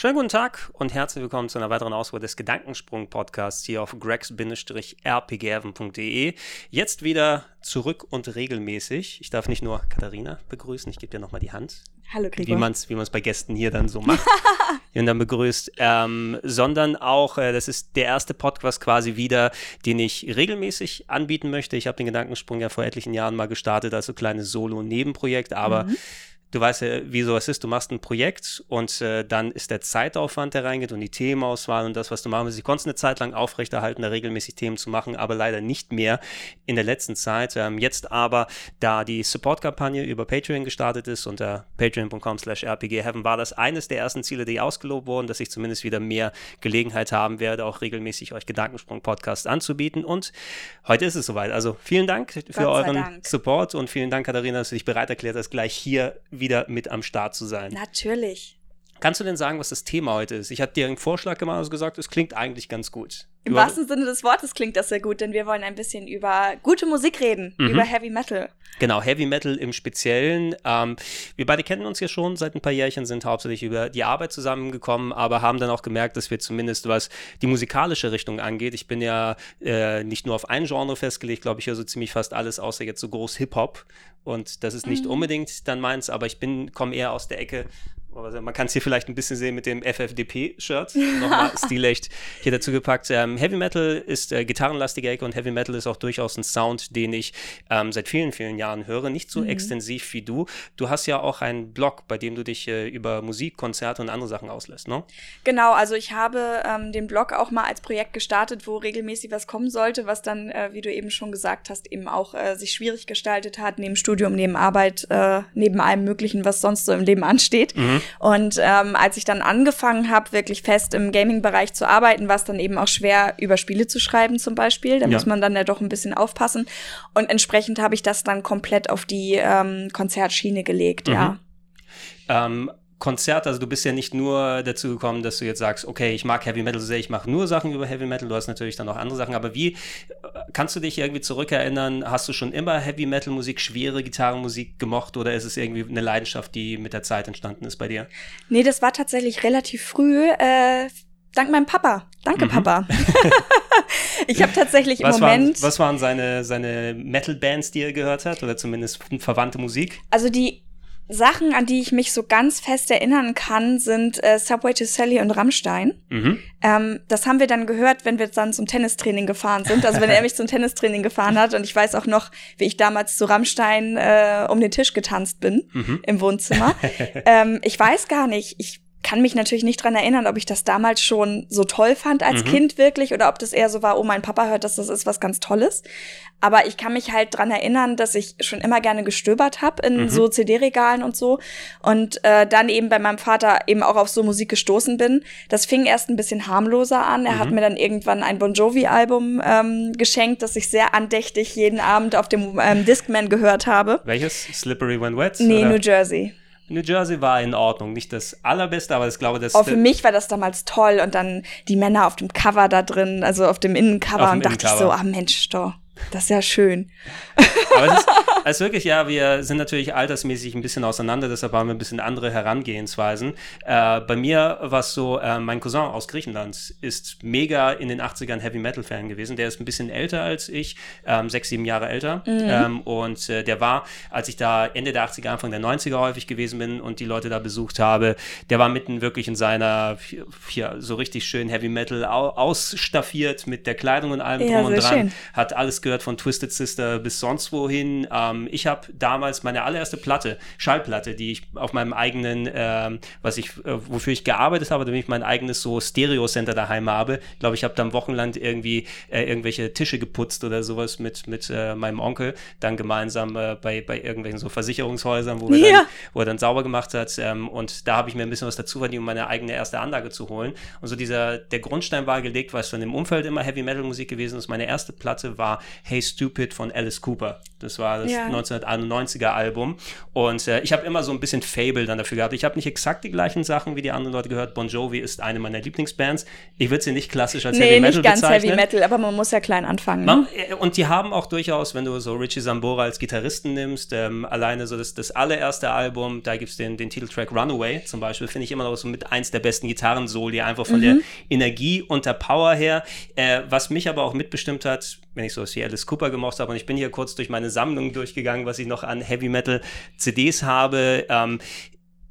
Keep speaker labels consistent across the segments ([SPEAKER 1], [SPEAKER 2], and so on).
[SPEAKER 1] Schönen guten Tag und herzlich willkommen zu einer weiteren Ausgabe des Gedankensprung-Podcasts hier auf gregs-rpgavin.de. Jetzt wieder zurück und regelmäßig. Ich darf nicht nur Katharina begrüßen, ich gebe dir nochmal die Hand.
[SPEAKER 2] Hallo Gregor.
[SPEAKER 1] Wie man es wie bei Gästen hier dann so macht. und dann begrüßt. Ähm, sondern auch, äh, das ist der erste Podcast quasi wieder, den ich regelmäßig anbieten möchte. Ich habe den Gedankensprung ja vor etlichen Jahren mal gestartet als so kleines Solo-Nebenprojekt, aber mhm du weißt ja, wie sowas ist, du machst ein Projekt und äh, dann ist der Zeitaufwand, der reingeht und die Themenauswahl und das, was du machen willst. Ich konnte es eine Zeit lang aufrechterhalten, da regelmäßig Themen zu machen, aber leider nicht mehr in der letzten Zeit. Ähm, jetzt aber, da die Support-Kampagne über Patreon gestartet ist, unter patreon.com slash rpgheaven, war das eines der ersten Ziele, die ausgelobt wurden, dass ich zumindest wieder mehr Gelegenheit haben werde, auch regelmäßig euch Gedankensprung-Podcast anzubieten. Und heute ist es soweit. Also vielen Dank für euren Dank. Support und vielen Dank, Katharina, dass du dich bereit erklärt hast, gleich hier wieder mit am Start zu sein.
[SPEAKER 2] Natürlich.
[SPEAKER 1] Kannst du denn sagen, was das Thema heute ist? Ich habe dir einen Vorschlag gemacht und gesagt, es klingt eigentlich ganz gut.
[SPEAKER 2] Im über wahrsten Sinne des Wortes klingt das sehr gut, denn wir wollen ein bisschen über gute Musik reden, mhm. über Heavy Metal.
[SPEAKER 1] Genau, Heavy Metal im Speziellen. Ähm, wir beide kennen uns ja schon seit ein paar Jährchen, sind hauptsächlich über die Arbeit zusammengekommen, aber haben dann auch gemerkt, dass wir zumindest was die musikalische Richtung angeht. Ich bin ja äh, nicht nur auf ein Genre festgelegt, glaube ich, ja so ziemlich fast alles, außer jetzt so groß Hip-Hop. Und das ist nicht mhm. unbedingt dann meins, aber ich bin, komme eher aus der Ecke man kann es hier vielleicht ein bisschen sehen mit dem FFDP-Shirt. Nochmal stilecht hier dazu gepackt. Ähm, Heavy Metal ist äh, gitarrenlastige Ecke und Heavy Metal ist auch durchaus ein Sound, den ich ähm, seit vielen, vielen Jahren höre. Nicht so mhm. extensiv wie du. Du hast ja auch einen Blog, bei dem du dich äh, über Musik, Konzerte und andere Sachen auslässt, ne?
[SPEAKER 2] Genau, also ich habe ähm, den Blog auch mal als Projekt gestartet, wo regelmäßig was kommen sollte, was dann, äh, wie du eben schon gesagt hast, eben auch äh, sich schwierig gestaltet hat, neben Studium, neben Arbeit, äh, neben allem Möglichen, was sonst so im Leben ansteht. Mhm. Und ähm, als ich dann angefangen habe, wirklich fest im Gaming-Bereich zu arbeiten, war es dann eben auch schwer, über Spiele zu schreiben zum Beispiel. Da ja. muss man dann ja doch ein bisschen aufpassen. Und entsprechend habe ich das dann komplett auf die ähm, Konzertschiene gelegt, mhm. ja.
[SPEAKER 1] Ähm, Konzert, also du bist ja nicht nur dazu gekommen, dass du jetzt sagst, okay, ich mag Heavy Metal sehr, ich mache nur Sachen über Heavy Metal, du hast natürlich dann noch andere Sachen, aber wie kannst du dich irgendwie zurückerinnern, hast du schon immer Heavy Metal Musik, schwere Gitarrenmusik gemocht oder ist es irgendwie eine Leidenschaft, die mit der Zeit entstanden ist bei dir?
[SPEAKER 2] Nee, das war tatsächlich relativ früh, äh, dank meinem Papa. Danke, mhm. Papa. ich habe tatsächlich
[SPEAKER 1] was
[SPEAKER 2] im Moment.
[SPEAKER 1] Waren, was waren seine, seine Metal-Bands, die er gehört hat? Oder zumindest verwandte Musik?
[SPEAKER 2] Also die Sachen, an die ich mich so ganz fest erinnern kann, sind äh, Subway to Sally und Rammstein. Mhm. Ähm, das haben wir dann gehört, wenn wir dann zum Tennistraining gefahren sind. Also wenn er mich zum Tennistraining gefahren hat. Und ich weiß auch noch, wie ich damals zu Rammstein äh, um den Tisch getanzt bin mhm. im Wohnzimmer. ähm, ich weiß gar nicht. Ich kann mich natürlich nicht dran erinnern, ob ich das damals schon so toll fand als mhm. Kind wirklich oder ob das eher so war, oh, mein Papa hört, dass das ist was ganz Tolles. Aber ich kann mich halt dran erinnern, dass ich schon immer gerne gestöbert habe in mhm. so CD-Regalen und so. Und äh, dann eben bei meinem Vater eben auch auf so Musik gestoßen bin. Das fing erst ein bisschen harmloser an. Er mhm. hat mir dann irgendwann ein Bon Jovi-Album ähm, geschenkt, das ich sehr andächtig jeden Abend auf dem ähm, Discman gehört habe.
[SPEAKER 1] Welches? Slippery When Wet?
[SPEAKER 2] Nee, oder? New Jersey.
[SPEAKER 1] New Jersey war in Ordnung. Nicht das allerbeste, aber ich glaube, das.
[SPEAKER 2] Oh, für mich war das damals toll. Und dann die Männer auf dem Cover da drin, also auf dem Innencover. Auf und dachte ich so, ah Mensch, doch. Das ist ja schön.
[SPEAKER 1] Aber es ist, also wirklich, ja, wir sind natürlich altersmäßig ein bisschen auseinander, deshalb haben wir ein bisschen andere Herangehensweisen. Äh, bei mir war es so, äh, mein Cousin aus Griechenland ist mega in den 80ern Heavy Metal Fan gewesen. Der ist ein bisschen älter als ich, ähm, sechs, sieben Jahre älter. Mhm. Ähm, und äh, der war, als ich da Ende der 80er, Anfang der 90er häufig gewesen bin und die Leute da besucht habe, der war mitten wirklich in seiner, hier, so richtig schön Heavy Metal ausstaffiert mit der Kleidung und allem ja, drum und dran. Schön. Hat alles gehört von Twisted Sister bis sonst wohin. Ähm, ähm, ich habe damals meine allererste Platte, Schallplatte, die ich auf meinem eigenen, ähm, was ich, äh, wofür ich gearbeitet habe, damit ich mein eigenes so Stereo-Center daheim habe. Ich glaube, ich habe dann wochenlang irgendwie äh, irgendwelche Tische geputzt oder sowas mit, mit äh, meinem Onkel, dann gemeinsam äh, bei, bei irgendwelchen so Versicherungshäusern, wo, ja. dann, wo er dann sauber gemacht hat. Ähm, und da habe ich mir ein bisschen was dazu verdient, um meine eigene erste Anlage zu holen. Und so dieser, der Grundstein war gelegt, weil es schon im Umfeld immer Heavy Metal Musik gewesen ist. Meine erste Platte war Hey Stupid von Alice Cooper. Das war das ja. 1991er Album. Und äh, ich habe immer so ein bisschen Fable dann dafür gehabt. Ich habe nicht exakt die gleichen Sachen wie die anderen Leute gehört. Bon Jovi ist eine meiner Lieblingsbands. Ich würde sie nicht klassisch als nee, Heavy Metal bezeichnen. Nee, nicht ganz Heavy Metal,
[SPEAKER 2] aber man muss ja klein anfangen. Ne?
[SPEAKER 1] Äh, und die haben auch durchaus, wenn du so Richie Sambora als Gitarristen nimmst, ähm, alleine so das, das allererste Album, da gibt es den, den Titeltrack Runaway zum Beispiel, finde ich immer noch so mit eins der besten Gitarrensoli, einfach von mhm. der Energie und der Power her. Äh, was mich aber auch mitbestimmt hat, wenn ich so wie Alice Cooper gemocht habe, und ich bin hier kurz durch meine Sammlung durchgegangen, was ich noch an Heavy Metal CDs habe. Ähm,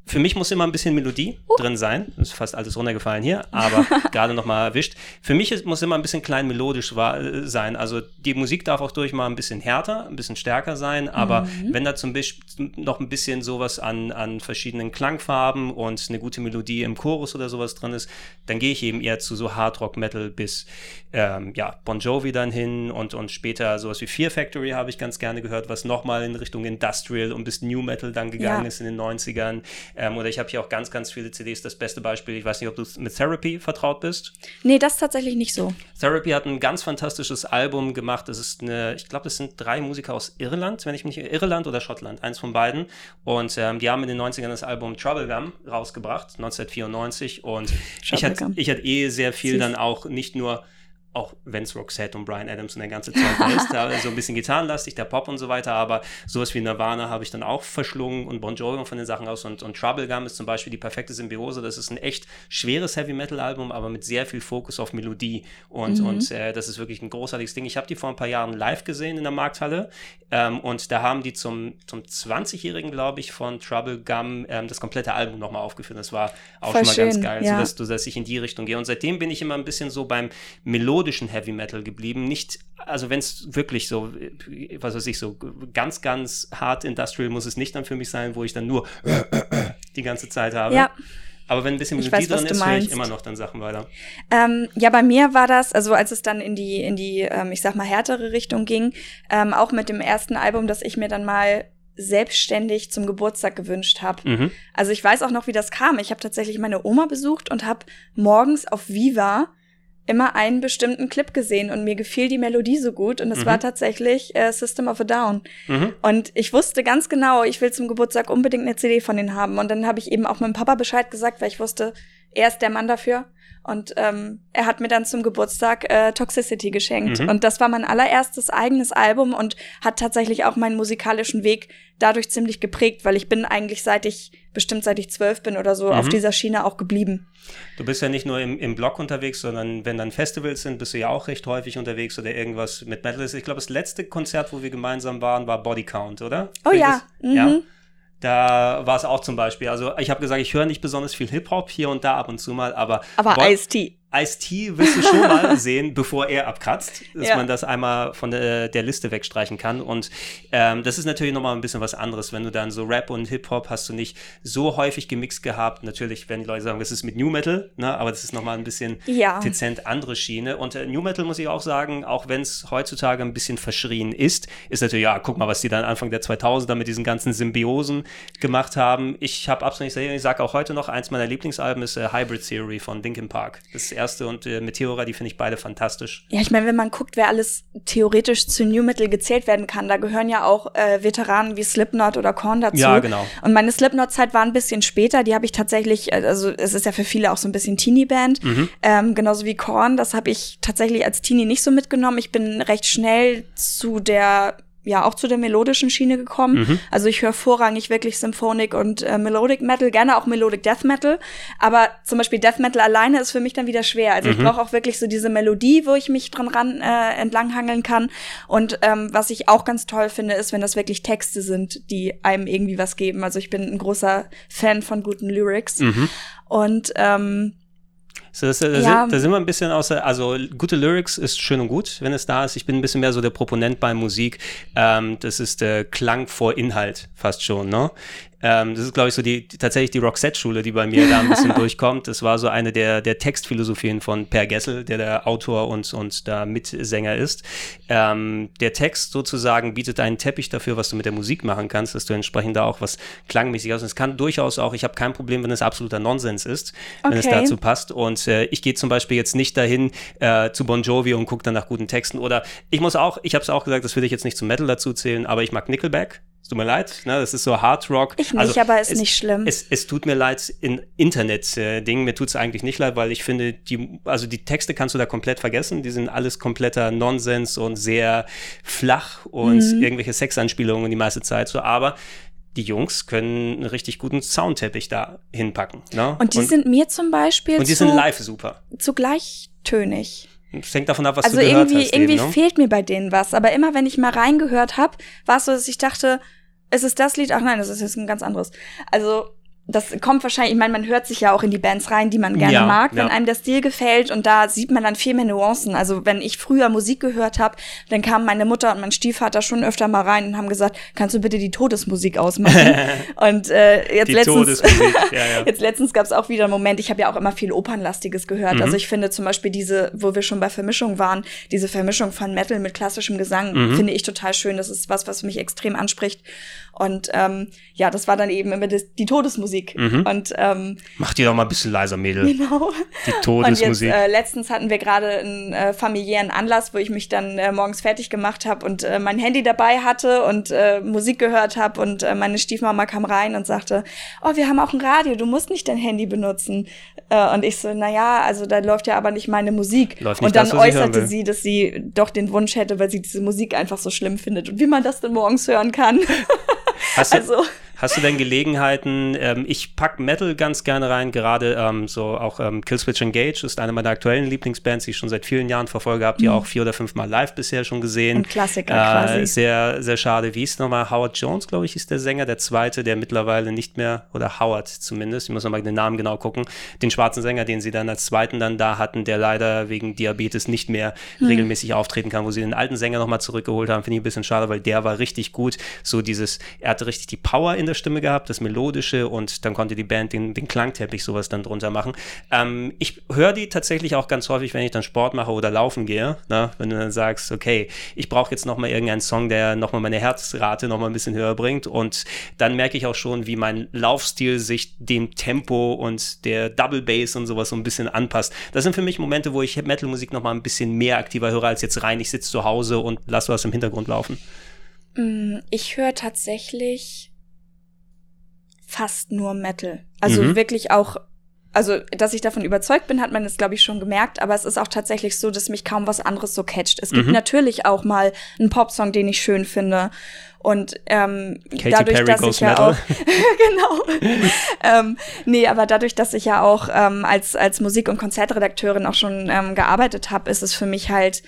[SPEAKER 1] für mich muss immer ein bisschen Melodie uh. drin sein. Das ist fast alles runtergefallen hier, aber gerade noch mal erwischt. Für mich ist, muss immer ein bisschen klein melodisch war, äh, sein. Also die Musik darf auch durch mal ein bisschen härter, ein bisschen stärker sein, aber mhm. wenn da zum Beispiel noch ein bisschen sowas an, an verschiedenen Klangfarben und eine gute Melodie im Chorus oder sowas drin ist, dann gehe ich eben eher zu so Hard Rock Metal bis ähm, ja, Bon Jovi dann hin und, und später sowas wie Fear Factory habe ich ganz gerne gehört, was nochmal in Richtung Industrial und bis New Metal dann gegangen ja. ist in den 90ern. Ähm, oder ich habe hier auch ganz, ganz viele CDs. Das beste Beispiel, ich weiß nicht, ob du mit Therapy vertraut bist.
[SPEAKER 2] Nee, das ist tatsächlich nicht so.
[SPEAKER 1] Therapy hat ein ganz fantastisches Album gemacht. Das ist eine, ich glaube, das sind drei Musiker aus Irland, wenn ich mich nicht Irland oder Schottland, eins von beiden. Und ähm, die haben in den 90ern das Album Trouble Gum rausgebracht, 1994. Und ich hatte, ich hatte eh sehr viel Süß. dann auch nicht nur auch wenn es Roxette und Brian Adams und der ganze Zeug ist, da so ein bisschen gitarrenlastig, der Pop und so weiter, aber sowas wie Nirvana habe ich dann auch verschlungen und Bon Jovi von den Sachen aus und, und Trouble Gum ist zum Beispiel die perfekte Symbiose, das ist ein echt schweres Heavy Metal Album, aber mit sehr viel Fokus auf Melodie und, mhm. und äh, das ist wirklich ein großartiges Ding. Ich habe die vor ein paar Jahren live gesehen in der Markthalle ähm, und da haben die zum, zum 20-Jährigen, glaube ich, von Trouble Gum ähm, das komplette Album nochmal aufgeführt. Das war auch Voll schon mal schön, ganz geil, ja. sodass, du, dass ich in die Richtung gehe und seitdem bin ich immer ein bisschen so beim Melodie melodischen Heavy Metal geblieben. Nicht, also wenn es wirklich so, was weiß ich, so ganz, ganz hart Industrial muss es nicht dann für mich sein, wo ich dann nur die ganze Zeit habe. Ja. Aber wenn ein bisschen Melodie weiß, drin ist, höre ich immer noch dann Sachen weiter.
[SPEAKER 2] Ähm, ja, bei mir war das, also als es dann in die, in die, ähm, ich sag mal, härtere Richtung ging, ähm, auch mit dem ersten Album, das ich mir dann mal selbstständig zum Geburtstag gewünscht habe. Mhm. Also ich weiß auch noch, wie das kam. Ich habe tatsächlich meine Oma besucht und habe morgens auf Viva immer einen bestimmten Clip gesehen und mir gefiel die Melodie so gut und es mhm. war tatsächlich äh, System of a Down. Mhm. Und ich wusste ganz genau, ich will zum Geburtstag unbedingt eine CD von denen haben und dann habe ich eben auch meinem Papa Bescheid gesagt, weil ich wusste, er ist der Mann dafür. Und ähm, er hat mir dann zum Geburtstag äh, Toxicity geschenkt. Mhm. Und das war mein allererstes eigenes Album und hat tatsächlich auch meinen musikalischen Weg dadurch ziemlich geprägt, weil ich bin eigentlich seit ich, bestimmt seit ich zwölf bin oder so, mhm. auf dieser Schiene auch geblieben.
[SPEAKER 1] Du bist ja nicht nur im, im Blog unterwegs, sondern wenn dann Festivals sind, bist du ja auch recht häufig unterwegs oder irgendwas mit Metal ist. Ich glaube, das letzte Konzert, wo wir gemeinsam waren, war Body Count, oder?
[SPEAKER 2] Oh ja. Mhm. ja.
[SPEAKER 1] Da war es auch zum Beispiel. Also ich habe gesagt, ich höre nicht besonders viel Hip-Hop hier und da ab und zu mal, aber.
[SPEAKER 2] Aber Ice-T.
[SPEAKER 1] Ice-T willst du schon mal sehen, bevor er abkratzt, dass ja. man das einmal von der, der Liste wegstreichen kann. Und ähm, das ist natürlich nochmal ein bisschen was anderes, wenn du dann so Rap und Hip-Hop hast du nicht so häufig gemixt gehabt. Natürlich, wenn die Leute sagen, das ist mit New Metal, ne, aber das ist nochmal ein bisschen ja. dezent andere Schiene. Und äh, New Metal muss ich auch sagen, auch wenn es heutzutage ein bisschen verschrien ist, ist natürlich, ja, guck mal, was die dann Anfang der 2000er mit diesen ganzen Symbiosen gemacht haben. Ich habe absolut nicht ich sage auch heute noch, eins meiner Lieblingsalben ist äh, Hybrid Theory von Linkin Park. Das erste und äh, Meteora, die finde ich beide fantastisch.
[SPEAKER 2] Ja, ich meine, wenn man guckt, wer alles theoretisch zu New Metal gezählt werden kann, da gehören ja auch äh, Veteranen wie Slipknot oder Korn dazu.
[SPEAKER 1] Ja, genau.
[SPEAKER 2] Und meine Slipknot-Zeit war ein bisschen später, die habe ich tatsächlich, äh, also es ist ja für viele auch so ein bisschen Teenie-Band, mhm. ähm, genauso wie Korn, das habe ich tatsächlich als Teenie nicht so mitgenommen. Ich bin recht schnell zu der ja auch zu der melodischen Schiene gekommen. Mhm. Also ich höre vorrangig wirklich Symphonic und äh, Melodic Metal, gerne auch Melodic Death Metal. Aber zum Beispiel Death Metal alleine ist für mich dann wieder schwer. Also mhm. ich brauche auch wirklich so diese Melodie, wo ich mich dran ran äh, entlanghangeln kann. Und ähm, was ich auch ganz toll finde, ist, wenn das wirklich Texte sind, die einem irgendwie was geben. Also ich bin ein großer Fan von guten Lyrics. Mhm. Und ähm,
[SPEAKER 1] So, das, da, ja. sind, da sind wir ein bisschen außer, also gute Lyrics ist schön und gut, wenn es da ist. Ich bin ein bisschen mehr so der Proponent bei Musik. Ähm, das ist der Klang vor Inhalt fast schon, ne? Ähm, das ist, glaube ich, so die, tatsächlich die Roxette-Schule, die bei mir da ein bisschen durchkommt. Das war so eine der, der Textphilosophien von Per Gessel, der der Autor und, und da Mitsänger ist. Ähm, der Text sozusagen bietet einen Teppich dafür, was du mit der Musik machen kannst, dass du entsprechend da auch was klangmäßig hast. Und es kann durchaus auch, ich habe kein Problem, wenn es absoluter Nonsens ist, okay. wenn es dazu passt. Und äh, ich gehe zum Beispiel jetzt nicht dahin äh, zu Bon Jovi und gucke dann nach guten Texten. Oder ich muss auch, ich habe es auch gesagt, das will ich jetzt nicht zum Metal dazu zählen, aber ich mag Nickelback. Es tut mir leid, ne? das ist so Hard Rock.
[SPEAKER 2] Ich nicht, also, aber ist es, nicht schlimm.
[SPEAKER 1] Es, es tut mir leid in Internet-Dingen. Äh, mir tut es eigentlich nicht leid, weil ich finde, die, also die Texte kannst du da komplett vergessen. Die sind alles kompletter Nonsens und sehr flach und mhm. irgendwelche Sexanspielungen die meiste Zeit so. Aber die Jungs können einen richtig guten Soundteppich da hinpacken. Ne?
[SPEAKER 2] Und die und, sind mir zum Beispiel.
[SPEAKER 1] Und die zu, sind live super.
[SPEAKER 2] Zu gleichtönig.
[SPEAKER 1] Es hängt davon ab, was
[SPEAKER 2] also
[SPEAKER 1] du
[SPEAKER 2] gehört irgendwie,
[SPEAKER 1] hast.
[SPEAKER 2] Irgendwie eben, ne? fehlt mir bei denen was. Aber immer wenn ich mal reingehört habe, war es so, dass ich dachte, ist es das Lied? Ach nein, das ist jetzt ein ganz anderes. Also das kommt wahrscheinlich, ich meine, man hört sich ja auch in die Bands rein, die man gerne ja, mag, wenn ja. einem der Stil gefällt und da sieht man dann viel mehr Nuancen. Also wenn ich früher Musik gehört habe, dann kamen meine Mutter und mein Stiefvater schon öfter mal rein und haben gesagt, kannst du bitte die Todesmusik ausmachen? und äh, jetzt, letztens, ja, jetzt letztens gab es auch wieder einen Moment, ich habe ja auch immer viel Opernlastiges gehört. Mhm. Also ich finde zum Beispiel diese, wo wir schon bei Vermischung waren, diese Vermischung von Metal mit klassischem Gesang, mhm. finde ich total schön. Das ist was, was mich extrem anspricht. Und ähm, ja, das war dann eben immer das, die Todesmusik. Mhm. Und ähm,
[SPEAKER 1] mach die doch mal ein bisschen leiser, Mädel.
[SPEAKER 2] Genau.
[SPEAKER 1] Die Todesmusik.
[SPEAKER 2] Und jetzt, äh, letztens hatten wir gerade einen äh, familiären Anlass, wo ich mich dann äh, morgens fertig gemacht habe und äh, mein Handy dabei hatte und äh, Musik gehört habe und äh, meine Stiefmama kam rein und sagte, oh, wir haben auch ein Radio, du musst nicht dein Handy benutzen. Äh, und ich so, na ja, also da läuft ja aber nicht meine Musik.
[SPEAKER 1] Läuft nicht
[SPEAKER 2] und dann
[SPEAKER 1] das,
[SPEAKER 2] äußerte sie, dass sie doch den Wunsch hätte, weil sie diese Musik einfach so schlimm findet und wie man das denn morgens hören kann.
[SPEAKER 1] Hast du, also, Hast du denn Gelegenheiten? Ähm, ich pack Metal ganz gerne rein, gerade ähm, so auch ähm, Killswitch Engage ist eine meiner aktuellen Lieblingsbands, die ich schon seit vielen Jahren verfolge, habe die mhm. auch vier oder fünf Mal live bisher schon gesehen.
[SPEAKER 2] Ein Klassiker äh, quasi.
[SPEAKER 1] Sehr, sehr schade. Wie ist nochmal? Howard Jones, glaube ich, ist der Sänger, der zweite, der mittlerweile nicht mehr, oder Howard zumindest, ich muss nochmal den Namen genau gucken, den schwarzen Sänger, den sie dann als zweiten dann da hatten, der leider wegen Diabetes nicht mehr mhm. regelmäßig auftreten kann, wo sie den alten Sänger nochmal zurückgeholt haben, finde ich ein bisschen schade, weil der war richtig gut. So dieses, er hatte richtig die Power in der Stimme gehabt, das Melodische und dann konnte die Band den, den Klangteppich sowas dann drunter machen. Ähm, ich höre die tatsächlich auch ganz häufig, wenn ich dann Sport mache oder laufen gehe, ne? wenn du dann sagst, okay, ich brauche jetzt nochmal irgendeinen Song, der nochmal meine Herzrate nochmal ein bisschen höher bringt und dann merke ich auch schon, wie mein Laufstil sich dem Tempo und der Double Bass und sowas so ein bisschen anpasst. Das sind für mich Momente, wo ich Metal-Musik nochmal ein bisschen mehr aktiver höre als jetzt rein, ich sitze zu Hause und lasse was im Hintergrund laufen.
[SPEAKER 2] Mm, ich höre tatsächlich fast nur Metal. Also mhm. wirklich auch, also dass ich davon überzeugt bin, hat man jetzt, glaube ich, schon gemerkt, aber es ist auch tatsächlich so, dass mich kaum was anderes so catcht. Es gibt mhm. natürlich auch mal einen Popsong, den ich schön finde. Und ähm, dadurch,
[SPEAKER 1] Perry
[SPEAKER 2] dass ich ja
[SPEAKER 1] Metal.
[SPEAKER 2] auch genau. ähm, nee, aber dadurch, dass ich ja auch ähm, als, als Musik- und Konzertredakteurin auch schon ähm, gearbeitet habe, ist es für mich halt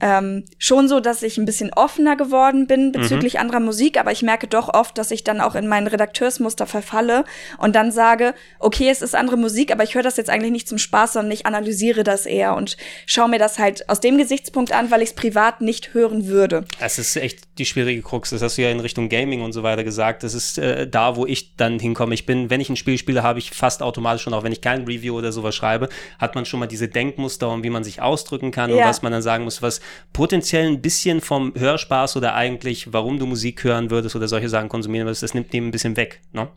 [SPEAKER 2] ähm, schon so, dass ich ein bisschen offener geworden bin mhm. bezüglich mhm. anderer Musik, aber ich merke doch oft, dass ich dann auch in mein Redakteursmuster verfalle und dann sage, okay, es ist andere Musik, aber ich höre das jetzt eigentlich nicht zum Spaß, sondern ich analysiere das eher und schaue mir das halt aus dem Gesichtspunkt an, weil ich es privat nicht hören würde.
[SPEAKER 1] Es ist echt die schwierige Krux. Das hast du ja in Richtung Gaming und so weiter gesagt. Das ist äh, da, wo ich dann hinkomme. Ich bin, wenn ich ein Spiel spiele, habe ich fast automatisch schon, auch wenn ich kein Review oder sowas schreibe, hat man schon mal diese Denkmuster und wie man sich ausdrücken kann ja. und was man dann sagen muss, was potenziell ein bisschen vom Hörspaß oder eigentlich, warum du Musik hören würdest oder solche Sachen konsumieren würdest, das nimmt dem ein bisschen weg. Ne?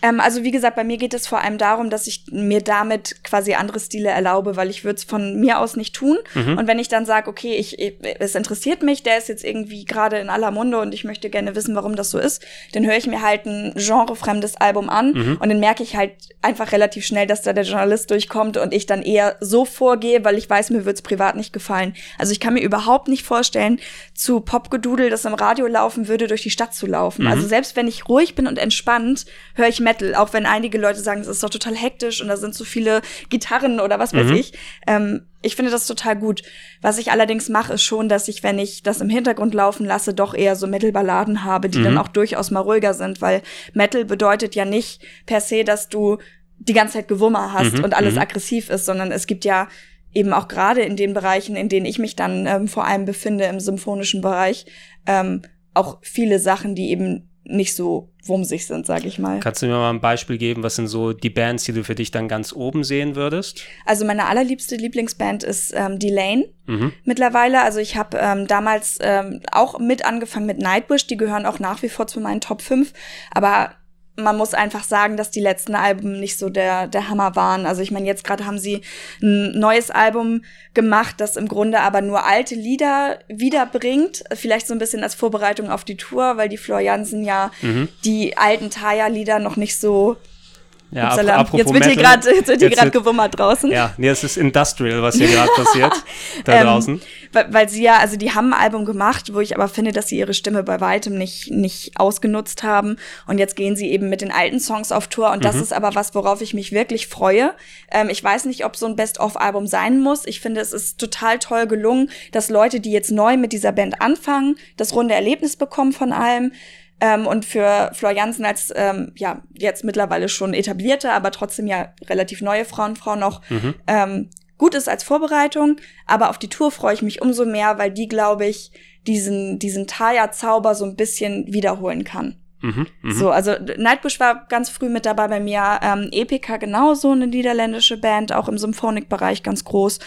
[SPEAKER 2] Ähm, also wie gesagt, bei mir geht es vor allem darum, dass ich mir damit quasi andere Stile erlaube, weil ich würde es von mir aus nicht tun. Mhm. Und wenn ich dann sage, okay, ich, ich, es interessiert mich, der ist jetzt irgendwie gerade in aller Munde und ich möchte gerne wissen, warum das so ist, dann höre ich mir halt ein genrefremdes Album an mhm. und dann merke ich halt einfach relativ schnell, dass da der Journalist durchkommt und ich dann eher so vorgehe, weil ich weiß, mir wird es privat nicht gefallen. Also ich kann mir überhaupt nicht vorstellen, zu Popgedudel, das im Radio laufen würde, durch die Stadt zu laufen. Mhm. Also selbst wenn ich ruhig bin und entspannt, höre ich Metal, auch wenn einige Leute sagen, es ist doch total hektisch und da sind so viele Gitarren oder was weiß mhm. ich. Ähm, ich finde das total gut. Was ich allerdings mache, ist schon, dass ich, wenn ich das im Hintergrund laufen lasse, doch eher so Metal-Balladen habe, die mhm. dann auch durchaus mal ruhiger sind, weil Metal bedeutet ja nicht per se, dass du die ganze Zeit Gewummer hast mhm, und alles mhm. aggressiv ist, sondern es gibt ja eben auch gerade in den Bereichen, in denen ich mich dann ähm, vor allem befinde, im symphonischen Bereich, ähm, auch viele Sachen, die eben nicht so wumsig sind, sag ich mal.
[SPEAKER 1] Kannst du mir mal ein Beispiel geben, was sind so die Bands, die du für dich dann ganz oben sehen würdest?
[SPEAKER 2] Also meine allerliebste Lieblingsband ist ähm, Delane mhm. mittlerweile. Also ich habe ähm, damals ähm, auch mit angefangen mit Nightwish, die gehören auch nach wie vor zu meinen Top 5, aber man muss einfach sagen, dass die letzten Alben nicht so der, der Hammer waren. Also ich meine, jetzt gerade haben sie ein neues Album gemacht, das im Grunde aber nur alte Lieder wiederbringt. Vielleicht so ein bisschen als Vorbereitung auf die Tour, weil die Flor Jansen ja mhm. die alten Taya-Lieder noch nicht so
[SPEAKER 1] ja, ap
[SPEAKER 2] jetzt wird hier gerade wird hier gerade gewummert draußen.
[SPEAKER 1] Ja, nee, es ist Industrial, was hier gerade passiert da ähm, draußen.
[SPEAKER 2] Weil, weil sie ja, also die haben ein Album gemacht, wo ich aber finde, dass sie ihre Stimme bei weitem nicht nicht ausgenutzt haben und jetzt gehen sie eben mit den alten Songs auf Tour und mhm. das ist aber was, worauf ich mich wirklich freue. Ähm, ich weiß nicht, ob so ein Best-of-Album sein muss. Ich finde, es ist total toll gelungen, dass Leute, die jetzt neu mit dieser Band anfangen, das runde Erlebnis bekommen von allem. Ähm, und für Flor Jansen als ähm, ja jetzt mittlerweile schon etablierte, aber trotzdem ja relativ neue Frauenfrau noch mhm. ähm, gut ist als Vorbereitung. Aber auf die Tour freue ich mich umso mehr, weil die, glaube ich, diesen, diesen Taya-Zauber so ein bisschen wiederholen kann. Mhm, mh. So, also Nightbush war ganz früh mit dabei bei mir. Ähm, Epica genauso, eine niederländische Band, auch im Symphonik-Bereich ganz groß.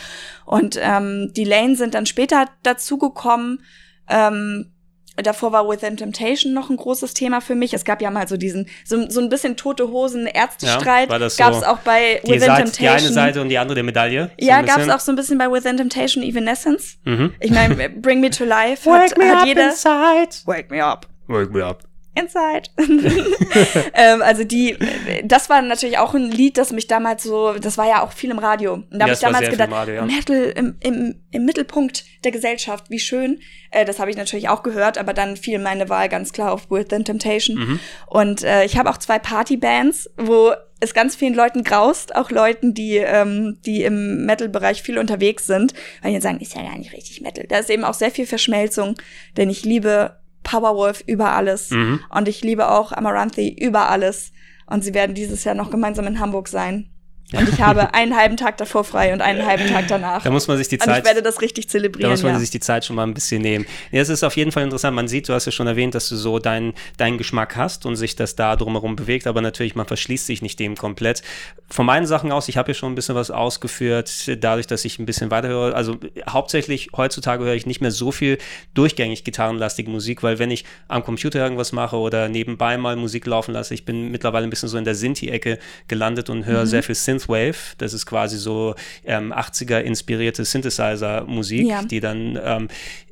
[SPEAKER 2] Und ähm, die Lane sind dann später dazugekommen. Ähm, Davor war Within Temptation noch ein großes Thema für mich. Es gab ja mal so diesen, so, so ein bisschen tote Hosen Ärztestreit. Ja, so gab es auch bei
[SPEAKER 1] Within Seite, Temptation. Die eine Seite und die andere der Medaille.
[SPEAKER 2] So ja, gab es auch so ein bisschen bei Within Temptation Evanescence. Mhm. Ich meine, Bring Me to Life hat, Wake me hat up jeder. Inside.
[SPEAKER 1] Wake me up. Wake me up.
[SPEAKER 2] Inside. ähm, also die, das war natürlich auch ein Lied, das mich damals so, das war ja auch viel im Radio. Und da ja, habe ich damals gedacht, Radio, ja. Metal im, im, im Mittelpunkt der Gesellschaft, wie schön. Äh, das habe ich natürlich auch gehört, aber dann fiel meine Wahl ganz klar auf Within Temptation. Mhm. Und äh, ich habe auch zwei Partybands, wo es ganz vielen Leuten graust, auch Leuten, die, ähm, die im Metal-Bereich viel unterwegs sind, weil die sagen, ist ja gar nicht richtig Metal. Da ist eben auch sehr viel Verschmelzung, denn ich liebe Powerwolf über alles. Mhm. Und ich liebe auch Amaranthi über alles. Und sie werden dieses Jahr noch gemeinsam in Hamburg sein. Und ich habe einen halben Tag davor frei und einen halben Tag danach.
[SPEAKER 1] Da muss man sich die Zeit. Und
[SPEAKER 2] ich werde das richtig zelebrieren.
[SPEAKER 1] Da muss man
[SPEAKER 2] ja.
[SPEAKER 1] sich die Zeit schon mal ein bisschen nehmen. Ja, es ist auf jeden Fall interessant. Man sieht, du hast ja schon erwähnt, dass du so deinen deinen Geschmack hast und sich das da drumherum bewegt, aber natürlich, man verschließt sich nicht dem komplett. Von meinen Sachen aus, ich habe ja schon ein bisschen was ausgeführt, dadurch, dass ich ein bisschen weiterhöre. Also hauptsächlich heutzutage höre ich nicht mehr so viel durchgängig gitarrenlastige Musik, weil wenn ich am Computer irgendwas mache oder nebenbei mal Musik laufen lasse, ich bin mittlerweile ein bisschen so in der Sinti-Ecke gelandet und höre mhm. sehr viel Synthwave. Das ist quasi so ähm, 80er inspirierte Synthesizer-Musik, ja. die dann ähm,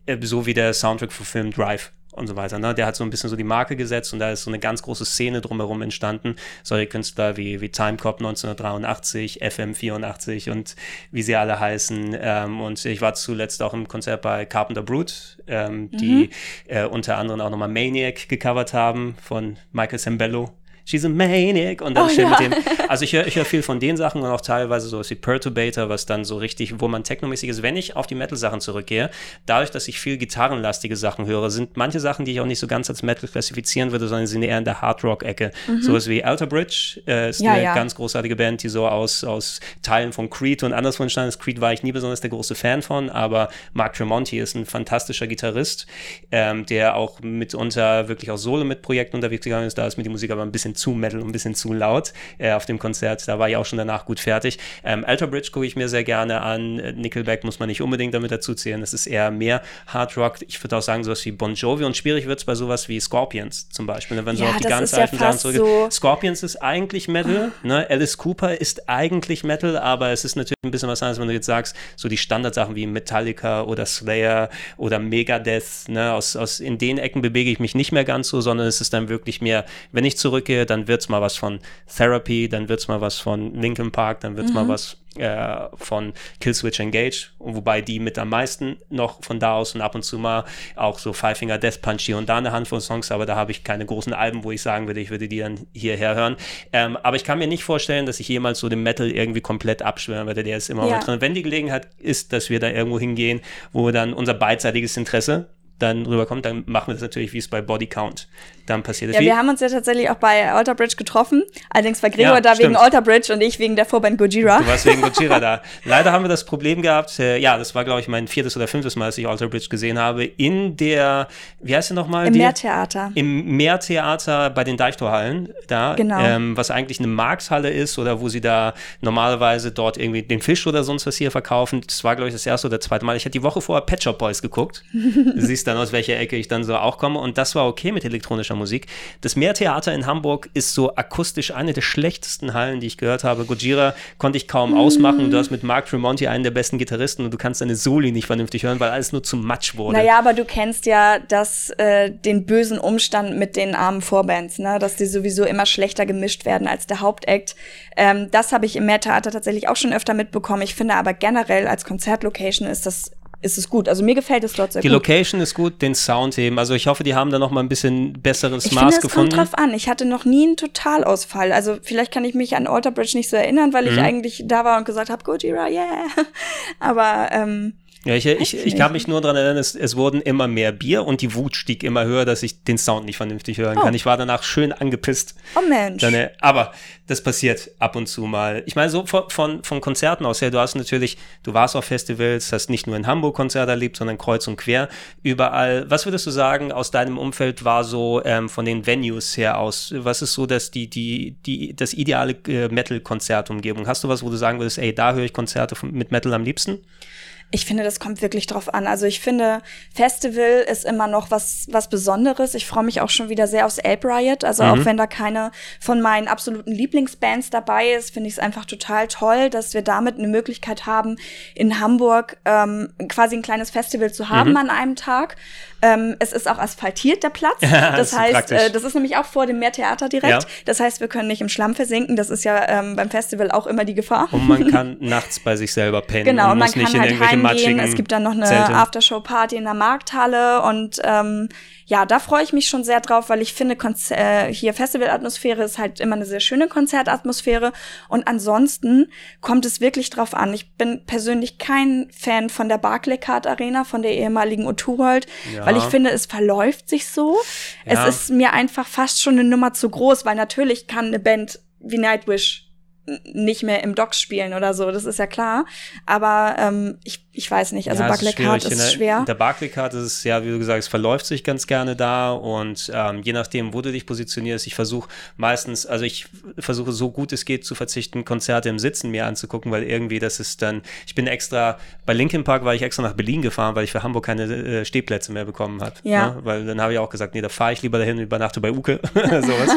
[SPEAKER 1] äh, so wie der Soundtrack für Film Drive und so weiter. Ne? Der hat so ein bisschen so die Marke gesetzt und da ist so eine ganz große Szene drumherum entstanden. Solche Künstler wie, wie Timecop 1983, FM84 und wie sie alle heißen. Ähm, und ich war zuletzt auch im Konzert bei Carpenter Brute, ähm, mhm. die äh, unter anderem auch nochmal Maniac gecovert haben von Michael Sembello she's a maniac und dann oh, schön ja. mit dem, also ich höre ich hör viel von den Sachen und auch teilweise so wie Perturbator, was dann so richtig, wo man technomäßig ist. Wenn ich auf die Metal-Sachen zurückgehe, dadurch, dass ich viel gitarrenlastige Sachen höre, sind manche Sachen, die ich auch nicht so ganz als Metal klassifizieren würde, sondern sind eher in der Hard-Rock-Ecke. Mhm. Sowas wie Alter Bridge äh, ist ja, eine ja. ganz großartige Band, die so aus, aus Teilen von Creed und anderswo entstanden ist. Creed war ich nie besonders der große Fan von, aber Mark Tremonti ist ein fantastischer Gitarrist, ähm, der auch mitunter wirklich auch Solo mit Projekten unterwegs gegangen ist. Da ist mir die Musik aber ein bisschen bisschen zu Metal und ein bisschen zu laut äh, auf dem Konzert. Da war ich auch schon danach gut fertig. Ähm, Alter Bridge gucke ich mir sehr gerne an. Nickelback muss man nicht unbedingt damit dazu zählen. Das ist eher mehr Hard Rock. Ich würde auch sagen, sowas wie Bon Jovi. Und schwierig wird es bei sowas wie Scorpions zum Beispiel. Ne? Wenn ja, so auf die ganz alten ja Sachen zurück. So Scorpions ist eigentlich Metal. Ne? Alice Cooper ist eigentlich Metal, aber es ist natürlich ein bisschen was anderes, wenn du jetzt sagst, so die Standardsachen wie Metallica oder Slayer oder Megadeth. Ne? Aus, aus, in den Ecken bewege ich mich nicht mehr ganz so, sondern es ist dann wirklich mehr, wenn ich zurückgehe, dann wird es mal was von Therapy, dann wird es mal was von Linkin Park, dann wird es mhm. mal was äh, von Killswitch Engage, wobei die mit am meisten noch von da aus und ab und zu mal auch so Five Finger Death Punch hier und da eine Handvoll Songs, aber da habe ich keine großen Alben, wo ich sagen würde, ich würde die dann hierher hören. Ähm, aber ich kann mir nicht vorstellen, dass ich jemals so den Metal irgendwie komplett abschwören werde, der ist immer ja. drin. Wenn die Gelegenheit ist, dass wir da irgendwo hingehen, wo dann unser beidseitiges Interesse dann rüberkommt, dann machen wir das natürlich, wie es bei Body Count dann passiert ist.
[SPEAKER 2] Ja, wir haben uns ja tatsächlich auch bei Alter Bridge getroffen. Allerdings war Gregor ja, da stimmt. wegen Alter Bridge und ich wegen der Vorband Gojira.
[SPEAKER 1] Du warst wegen Gojira da. Leider haben wir das Problem gehabt, äh, ja, das war, glaube ich, mein viertes oder fünftes Mal, dass ich Alter Bridge gesehen habe, in der, wie heißt sie nochmal?
[SPEAKER 2] Im Meertheater.
[SPEAKER 1] Im Meertheater bei den Deichtorhallen, da.
[SPEAKER 2] Genau.
[SPEAKER 1] Ähm, was eigentlich eine Markshalle ist oder wo sie da normalerweise dort irgendwie den Fisch oder sonst was hier verkaufen. Das war, glaube ich, das erste oder zweite Mal. Ich hatte die Woche vorher Pet Shop Boys geguckt. du siehst dann, aus welcher Ecke ich dann so auch komme und das war okay mit elektronischer Musik. Das Meertheater in Hamburg ist so akustisch eine der schlechtesten Hallen, die ich gehört habe. Gojira konnte ich kaum ausmachen. Du hast mit Mark Tremonti einen der besten Gitarristen und du kannst deine Soli nicht vernünftig hören, weil alles nur zu matsch wurde.
[SPEAKER 2] Naja, aber du kennst ja das, äh, den bösen Umstand mit den armen Vorbands, ne? dass die sowieso immer schlechter gemischt werden als der Hauptakt. Ähm, das habe ich im Meertheater tatsächlich auch schon öfter mitbekommen. Ich finde aber generell als Konzertlocation ist das ist es gut. Also mir gefällt es dort sehr
[SPEAKER 1] die
[SPEAKER 2] gut.
[SPEAKER 1] Die Location ist gut, den Sound eben. Also ich hoffe, die haben da noch mal ein bisschen besseres
[SPEAKER 2] ich
[SPEAKER 1] Maß
[SPEAKER 2] finde, es
[SPEAKER 1] gefunden.
[SPEAKER 2] kommt drauf an. Ich hatte noch nie einen Totalausfall. Also vielleicht kann ich mich an Alter Bridge nicht so erinnern, weil ich mhm. eigentlich da war und gesagt habe, Gojira, yeah. Aber ähm,
[SPEAKER 1] ja, ich, ich, ich kann mich nur daran erinnern, es, es wurden immer mehr Bier und die Wut stieg immer höher, dass ich den Sound nicht vernünftig hören oh. kann. Ich war danach schön angepisst.
[SPEAKER 2] Oh Mensch.
[SPEAKER 1] Dann, äh, aber das passiert ab und zu mal. Ich meine, so von, von, von Konzerten aus her, du hast natürlich, du warst auf Festivals, hast nicht nur in Hamburg Konzerte erlebt, sondern kreuz und quer überall. Was würdest du sagen, aus deinem Umfeld war so ähm, von den Venues her aus? Was ist so dass die, die, die, das ideale äh, Metal-Konzertumgebung? Hast du was, wo du sagen würdest, ey, da höre ich Konzerte mit Metal am liebsten?
[SPEAKER 2] Ich finde, das kommt wirklich drauf an. Also ich finde, Festival ist immer noch was, was Besonderes. Ich freue mich auch schon wieder sehr aufs Ape Riot. Also mhm. auch wenn da keine von meinen absoluten Lieblingsbands dabei ist, finde ich es einfach total toll, dass wir damit eine Möglichkeit haben, in Hamburg ähm, quasi ein kleines Festival zu haben mhm. an einem Tag. Ähm, es ist auch asphaltiert, der Platz. das, das heißt, äh, das ist nämlich auch vor dem Meertheater direkt. Ja. Das heißt, wir können nicht im Schlamm versinken. Das ist ja ähm, beim Festival auch immer die Gefahr.
[SPEAKER 1] Und man kann nachts bei sich selber pennen.
[SPEAKER 2] Genau, und man kann halt heimgehen. Es gibt dann noch eine Aftershow-Party in der Markthalle und ähm, ja, da freue ich mich schon sehr drauf, weil ich finde, Konzer äh, hier Festivalatmosphäre ist halt immer eine sehr schöne Konzertatmosphäre. Und ansonsten kommt es wirklich drauf an. Ich bin persönlich kein Fan von der Barclaycard Arena, von der ehemaligen O2 World, ja. Weil ich finde, es verläuft sich so. Es ist mir einfach fast schon eine Nummer zu groß, weil natürlich kann eine Band wie Nightwish nicht mehr im Docks spielen oder so, das ist ja klar. Aber ähm, ich, ich weiß nicht, also ja, Barclaycard ist, ist schwer.
[SPEAKER 1] Der Barclaycard ist ja, wie du gesagt hast, es verläuft sich ganz gerne da und ähm, je nachdem, wo du dich positionierst, ich versuche meistens, also ich versuche so gut es geht zu verzichten, Konzerte im Sitzen mir anzugucken, weil irgendwie das ist dann, ich bin extra, bei Linkin Park war ich extra nach Berlin gefahren, weil ich für Hamburg keine äh, Stehplätze mehr bekommen habe. Ja. Ne? Weil dann habe ich auch gesagt, nee, da fahre ich lieber dahin und übernachte bei Uke. sowas.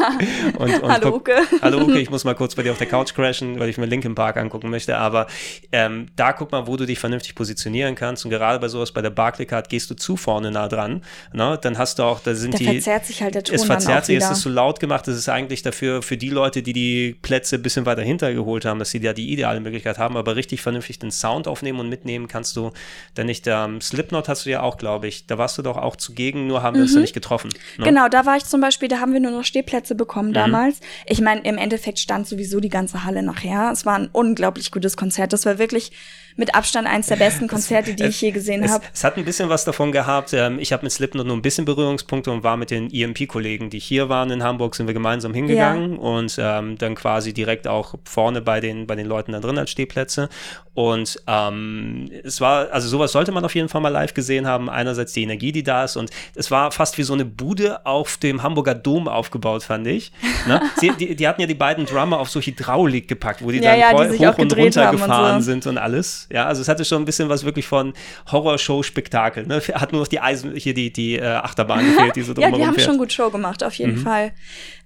[SPEAKER 2] Und, und Hallo guck, Uke.
[SPEAKER 1] Hallo Uke, ich muss mal kurz bei dir auf der Couch crashen, weil ich mir Linkin Park angucken möchte. Aber ähm, da guck mal, wo du dich vernünftig positionieren kannst. Und gerade bei sowas, bei der Barclaycard gehst du zu vorne nah dran. Ne? Dann hast du auch, da sind
[SPEAKER 2] da
[SPEAKER 1] die.
[SPEAKER 2] verzerrt sich halt der Ton
[SPEAKER 1] Es verzerrt
[SPEAKER 2] sich,
[SPEAKER 1] es ist zu laut gemacht. Das ist eigentlich dafür, für die Leute, die die Plätze ein bisschen weiter hinter geholt haben, dass sie ja die ideale Möglichkeit haben, aber richtig vernünftig den Sound aufnehmen und mitnehmen kannst du dann nicht. Ähm, Slipknot hast du ja auch, glaube ich. Da warst du doch auch zugegen, nur haben wir mhm. es nicht getroffen.
[SPEAKER 2] Ne? Genau, da war ich zum Beispiel, da haben wir nur noch Stehplätze bekommen mhm. damals. Ich meine, im Endeffekt stand sowieso die ganze Halle nachher. Es war ein unglaublich gutes Konzert. Das war wirklich mit Abstand eins der besten Konzerte, die es, ich je gesehen habe.
[SPEAKER 1] Es hat ein bisschen was davon gehabt. Ähm, ich habe mit Slipknot nur ein bisschen Berührungspunkte und war mit den EMP-Kollegen, die hier waren in Hamburg, sind wir gemeinsam hingegangen ja. und ähm, dann quasi direkt auch vorne bei den, bei den Leuten da drin als Stehplätze. Und ähm, es war, also sowas sollte man auf jeden Fall mal live gesehen haben. Einerseits die Energie, die da ist und es war fast wie so eine Bude auf dem Hamburger Dom aufgebaut, fand ich. Ne? Sie, die, die, hatten ja die beiden Drummer auf so Hydraulik gepackt, wo die ja, dann ja, die hoch und runter gefahren und so. sind und alles. Ja, also es hatte schon ein bisschen was wirklich von Horrorshow-Spektakel. Ne? Hat nur noch die Eisen, hier die, die äh, Achterbahn gefehlt, die so
[SPEAKER 2] Ja, die haben fährt. schon gut Show gemacht, auf jeden mhm. Fall.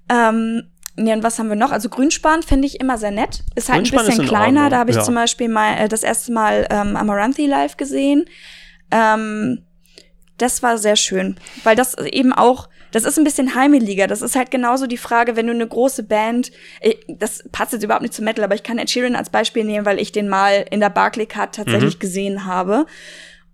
[SPEAKER 2] Ähm, ja, und was haben wir noch? Also Grünspan finde ich immer sehr nett. Ist halt Grünspan ein bisschen kleiner. Da habe ich ja. zum Beispiel mal äh, das erste Mal ähm, Amaranthi live gesehen. Ähm, das war sehr schön, weil das eben auch das ist ein bisschen heimeliger. Das ist halt genauso die Frage, wenn du eine große Band, das passt jetzt überhaupt nicht zu Metal, aber ich kann Ed Sheeran als Beispiel nehmen, weil ich den mal in der Barclaycard tatsächlich mhm. gesehen habe.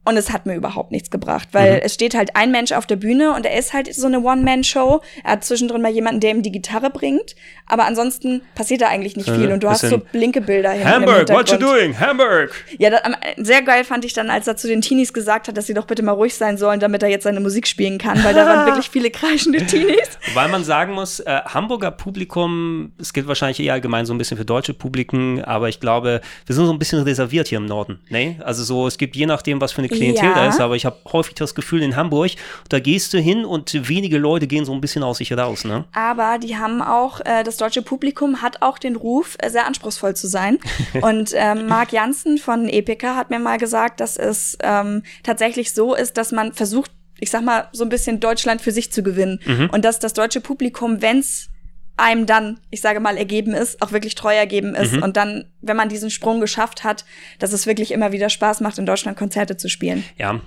[SPEAKER 2] Und es hat mir überhaupt nichts gebracht, weil mhm. es steht halt ein Mensch auf der Bühne und er ist halt so eine One-Man-Show. Er hat zwischendrin mal jemanden, der ihm die Gitarre bringt. Aber ansonsten passiert da eigentlich nicht viel. Und du hast so blinke Bilder
[SPEAKER 1] hinter Hamburg, what you doing? Hamburg!
[SPEAKER 2] Ja, das, sehr geil fand ich dann, als er zu den Teenies gesagt hat, dass sie doch bitte mal ruhig sein sollen, damit er jetzt seine Musik spielen kann, weil da waren wirklich viele kreischende Teenies.
[SPEAKER 1] Weil man sagen muss, äh, Hamburger Publikum, es gilt wahrscheinlich eher allgemein so ein bisschen für deutsche Publiken, aber ich glaube, wir sind so ein bisschen reserviert hier im Norden. Ne? Also so, es gibt je nachdem, was für eine Klientel ja. da ist, aber ich habe häufig das Gefühl in Hamburg, da gehst du hin und wenige Leute gehen so ein bisschen aus sich raus. Ne?
[SPEAKER 2] Aber die haben auch, äh, das deutsche Publikum hat auch den Ruf, äh, sehr anspruchsvoll zu sein. und ähm, Marc Janssen von Epica hat mir mal gesagt, dass es ähm, tatsächlich so ist, dass man versucht, ich sag mal, so ein bisschen Deutschland für sich zu gewinnen. Mhm. Und dass das deutsche Publikum, wenn's einem dann, ich sage mal, ergeben ist, auch wirklich treu ergeben ist. Mhm. Und dann, wenn man diesen Sprung geschafft hat, dass es wirklich immer wieder Spaß macht, in Deutschland Konzerte zu spielen.
[SPEAKER 1] Ja,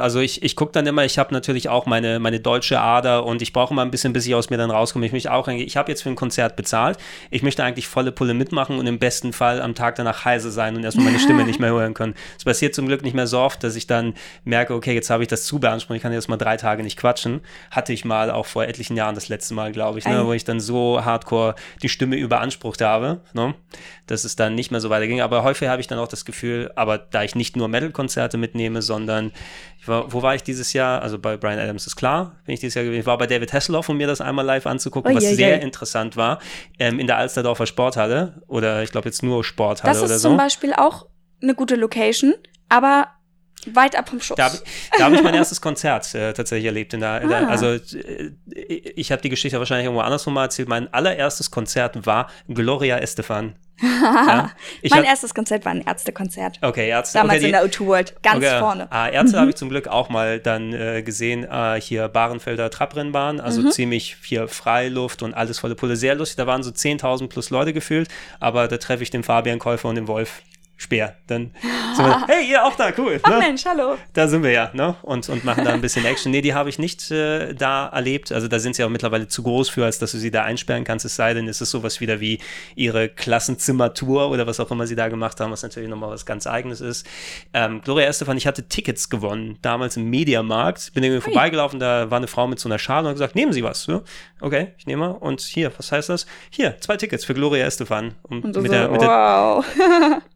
[SPEAKER 1] also ich, ich gucke dann immer, ich habe natürlich auch meine, meine deutsche Ader und ich brauche immer ein bisschen, bis ich aus mir dann rauskomme. Ich möchte auch, ich habe jetzt für ein Konzert bezahlt. Ich möchte eigentlich volle Pulle mitmachen und im besten Fall am Tag danach heise sein und erstmal meine Stimme nicht mehr hören können. Es passiert zum Glück nicht mehr so oft, dass ich dann merke, okay, jetzt habe ich das zu beansprucht, ich kann jetzt mal drei Tage nicht quatschen. Hatte ich mal auch vor etlichen Jahren das letzte Mal, glaube ich, ne, wo ich dann so hardcore die Stimme überansprucht habe, ne? dass es dann nicht mehr so weiterging. Aber häufig habe ich dann auch das Gefühl, aber da ich nicht nur Metal-Konzerte mitnehme, sondern war, wo war ich dieses Jahr? Also bei Brian Adams ist klar, bin ich dieses Jahr gewesen. Ich war bei David Hasselhoff, um mir das einmal live anzugucken, oh, was yeah, sehr yeah. interessant war, ähm, in der Alsterdorfer Sporthalle oder ich glaube jetzt nur Sporthalle oder so. Das
[SPEAKER 2] ist zum Beispiel auch eine gute Location, aber weit ab vom Schuss.
[SPEAKER 1] Da, da habe ich mein erstes Konzert äh, tatsächlich erlebt. In der, in der ah. Also äh, ich habe die Geschichte wahrscheinlich irgendwo andersrum mal erzählt. Mein allererstes Konzert war Gloria Estefan.
[SPEAKER 2] Ja, mein hab, erstes Konzert war ein Ärztekonzert.
[SPEAKER 1] Okay,
[SPEAKER 2] Ärzte. Damals okay, in der O2 World, ganz okay, vorne.
[SPEAKER 1] Ah, Ärzte mhm. habe ich zum Glück auch mal dann äh, gesehen. Äh, hier Barenfelder Trabrennbahn, also mhm. ziemlich viel Freiluft und alles volle Pulle. Sehr lustig, da waren so 10.000 plus Leute gefühlt, aber da treffe ich den Fabian Käufer und den Wolf Speer. Dann sind wir, hey, ihr auch da, cool.
[SPEAKER 2] Ach ne? Mensch, hallo.
[SPEAKER 1] Da sind wir ja, ne? Und, und machen da ein bisschen Action. Nee, die habe ich nicht äh, da erlebt. Also da sind sie auch mittlerweile zu groß für, als dass du sie da einsperren kannst. Es sei denn, es ist sowas wieder wie ihre Klassenzimmertour oder was auch immer sie da gemacht haben, was natürlich nochmal was ganz Eigenes ist. Ähm, Gloria Estefan, ich hatte Tickets gewonnen, damals im Mediamarkt. Bin irgendwie hey. vorbeigelaufen, da war eine Frau mit so einer Schale und hat gesagt, nehmen Sie was. Ja? Okay, ich nehme mal. Und hier, was heißt das? Hier, zwei Tickets für Gloria Estefan.
[SPEAKER 2] Und, und mit so, der, mit wow.
[SPEAKER 1] Der,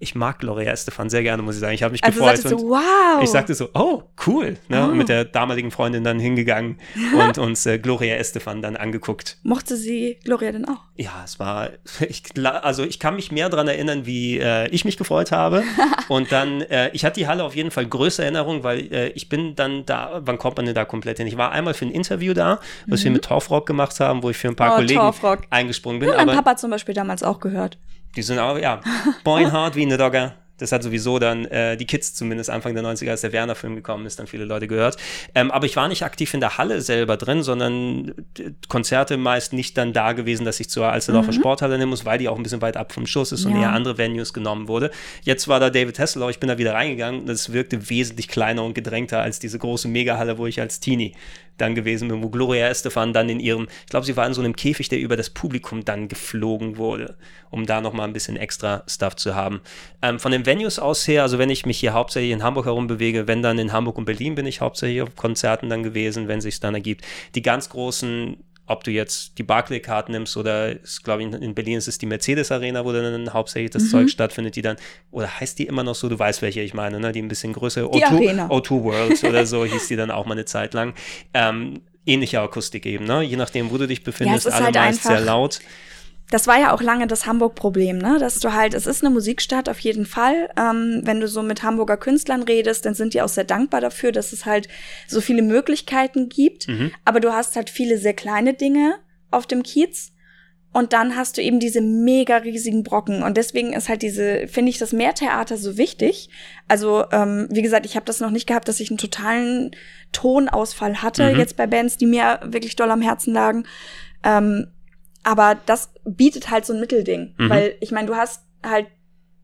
[SPEAKER 1] ich mag Gloria Estefan sehr gerne, muss ich sagen. Ich habe mich also gefreut.
[SPEAKER 2] Und so, wow.
[SPEAKER 1] Ich sagte so, oh, cool. Ne? Oh. Und mit der damaligen Freundin dann hingegangen und uns äh, Gloria Estefan dann angeguckt.
[SPEAKER 2] Mochte sie Gloria denn auch?
[SPEAKER 1] Ja, es war, ich, also ich kann mich mehr daran erinnern, wie äh, ich mich gefreut habe. und dann, äh, ich hatte die Halle auf jeden Fall größere Erinnerung, weil äh, ich bin dann da, wann kommt man denn da komplett hin? Ich war einmal für ein Interview da, was mhm. wir mit Torfrock gemacht haben, wo ich für ein paar oh, Kollegen Torfrock. eingesprungen bin.
[SPEAKER 2] Ja, mein Papa zum Beispiel damals auch gehört.
[SPEAKER 1] Die sind auch, ja, Boinhard wie eine Dogger. Das hat sowieso dann äh, die Kids zumindest Anfang der 90er, als der Werner-Film gekommen ist, dann viele Leute gehört. Ähm, aber ich war nicht aktiv in der Halle selber drin, sondern äh, Konzerte meist nicht dann da gewesen, dass ich zur Alsterdorfer mhm. Sporthalle nehmen muss, weil die auch ein bisschen weit ab vom Schuss ist ja. und eher andere Venues genommen wurde. Jetzt war da David Hasselhoff, ich bin da wieder reingegangen und es wirkte wesentlich kleiner und gedrängter als diese große Megahalle, wo ich als Teenie dann gewesen bin, wo Gloria Estefan dann in ihrem, ich glaube, sie war in so einem Käfig, der über das Publikum dann geflogen wurde, um da nochmal ein bisschen extra Stuff zu haben. Ähm, von den Venues aus her, also wenn ich mich hier hauptsächlich in Hamburg herum bewege, wenn dann in Hamburg und Berlin bin ich hauptsächlich auf Konzerten dann gewesen, wenn sich dann ergibt. Die ganz großen ob du jetzt die Barclay-Card nimmst oder glaube ich in Berlin ist es die Mercedes Arena, wo dann hauptsächlich das mhm. Zeug stattfindet, die dann, oder heißt die immer noch so, du weißt, welche ich meine, ne? die ein bisschen größer, O2, O2 World oder so hieß die dann auch mal eine Zeit lang. Ähm, ähnliche Akustik eben, ne? je nachdem, wo du dich befindest, ja, alle halt meist sehr laut
[SPEAKER 2] das war ja auch lange das Hamburg-Problem, ne? Dass du halt, es ist eine Musikstadt auf jeden Fall. Ähm, wenn du so mit Hamburger Künstlern redest, dann sind die auch sehr dankbar dafür, dass es halt so viele Möglichkeiten gibt. Mhm. Aber du hast halt viele sehr kleine Dinge auf dem Kiez. Und dann hast du eben diese mega riesigen Brocken. Und deswegen ist halt diese, finde ich, das Mehrtheater so wichtig. Also, ähm, wie gesagt, ich habe das noch nicht gehabt, dass ich einen totalen Tonausfall hatte, mhm. jetzt bei Bands, die mir wirklich doll am Herzen lagen. Ähm, aber das bietet halt so ein Mittelding. Mhm. Weil ich meine, du hast halt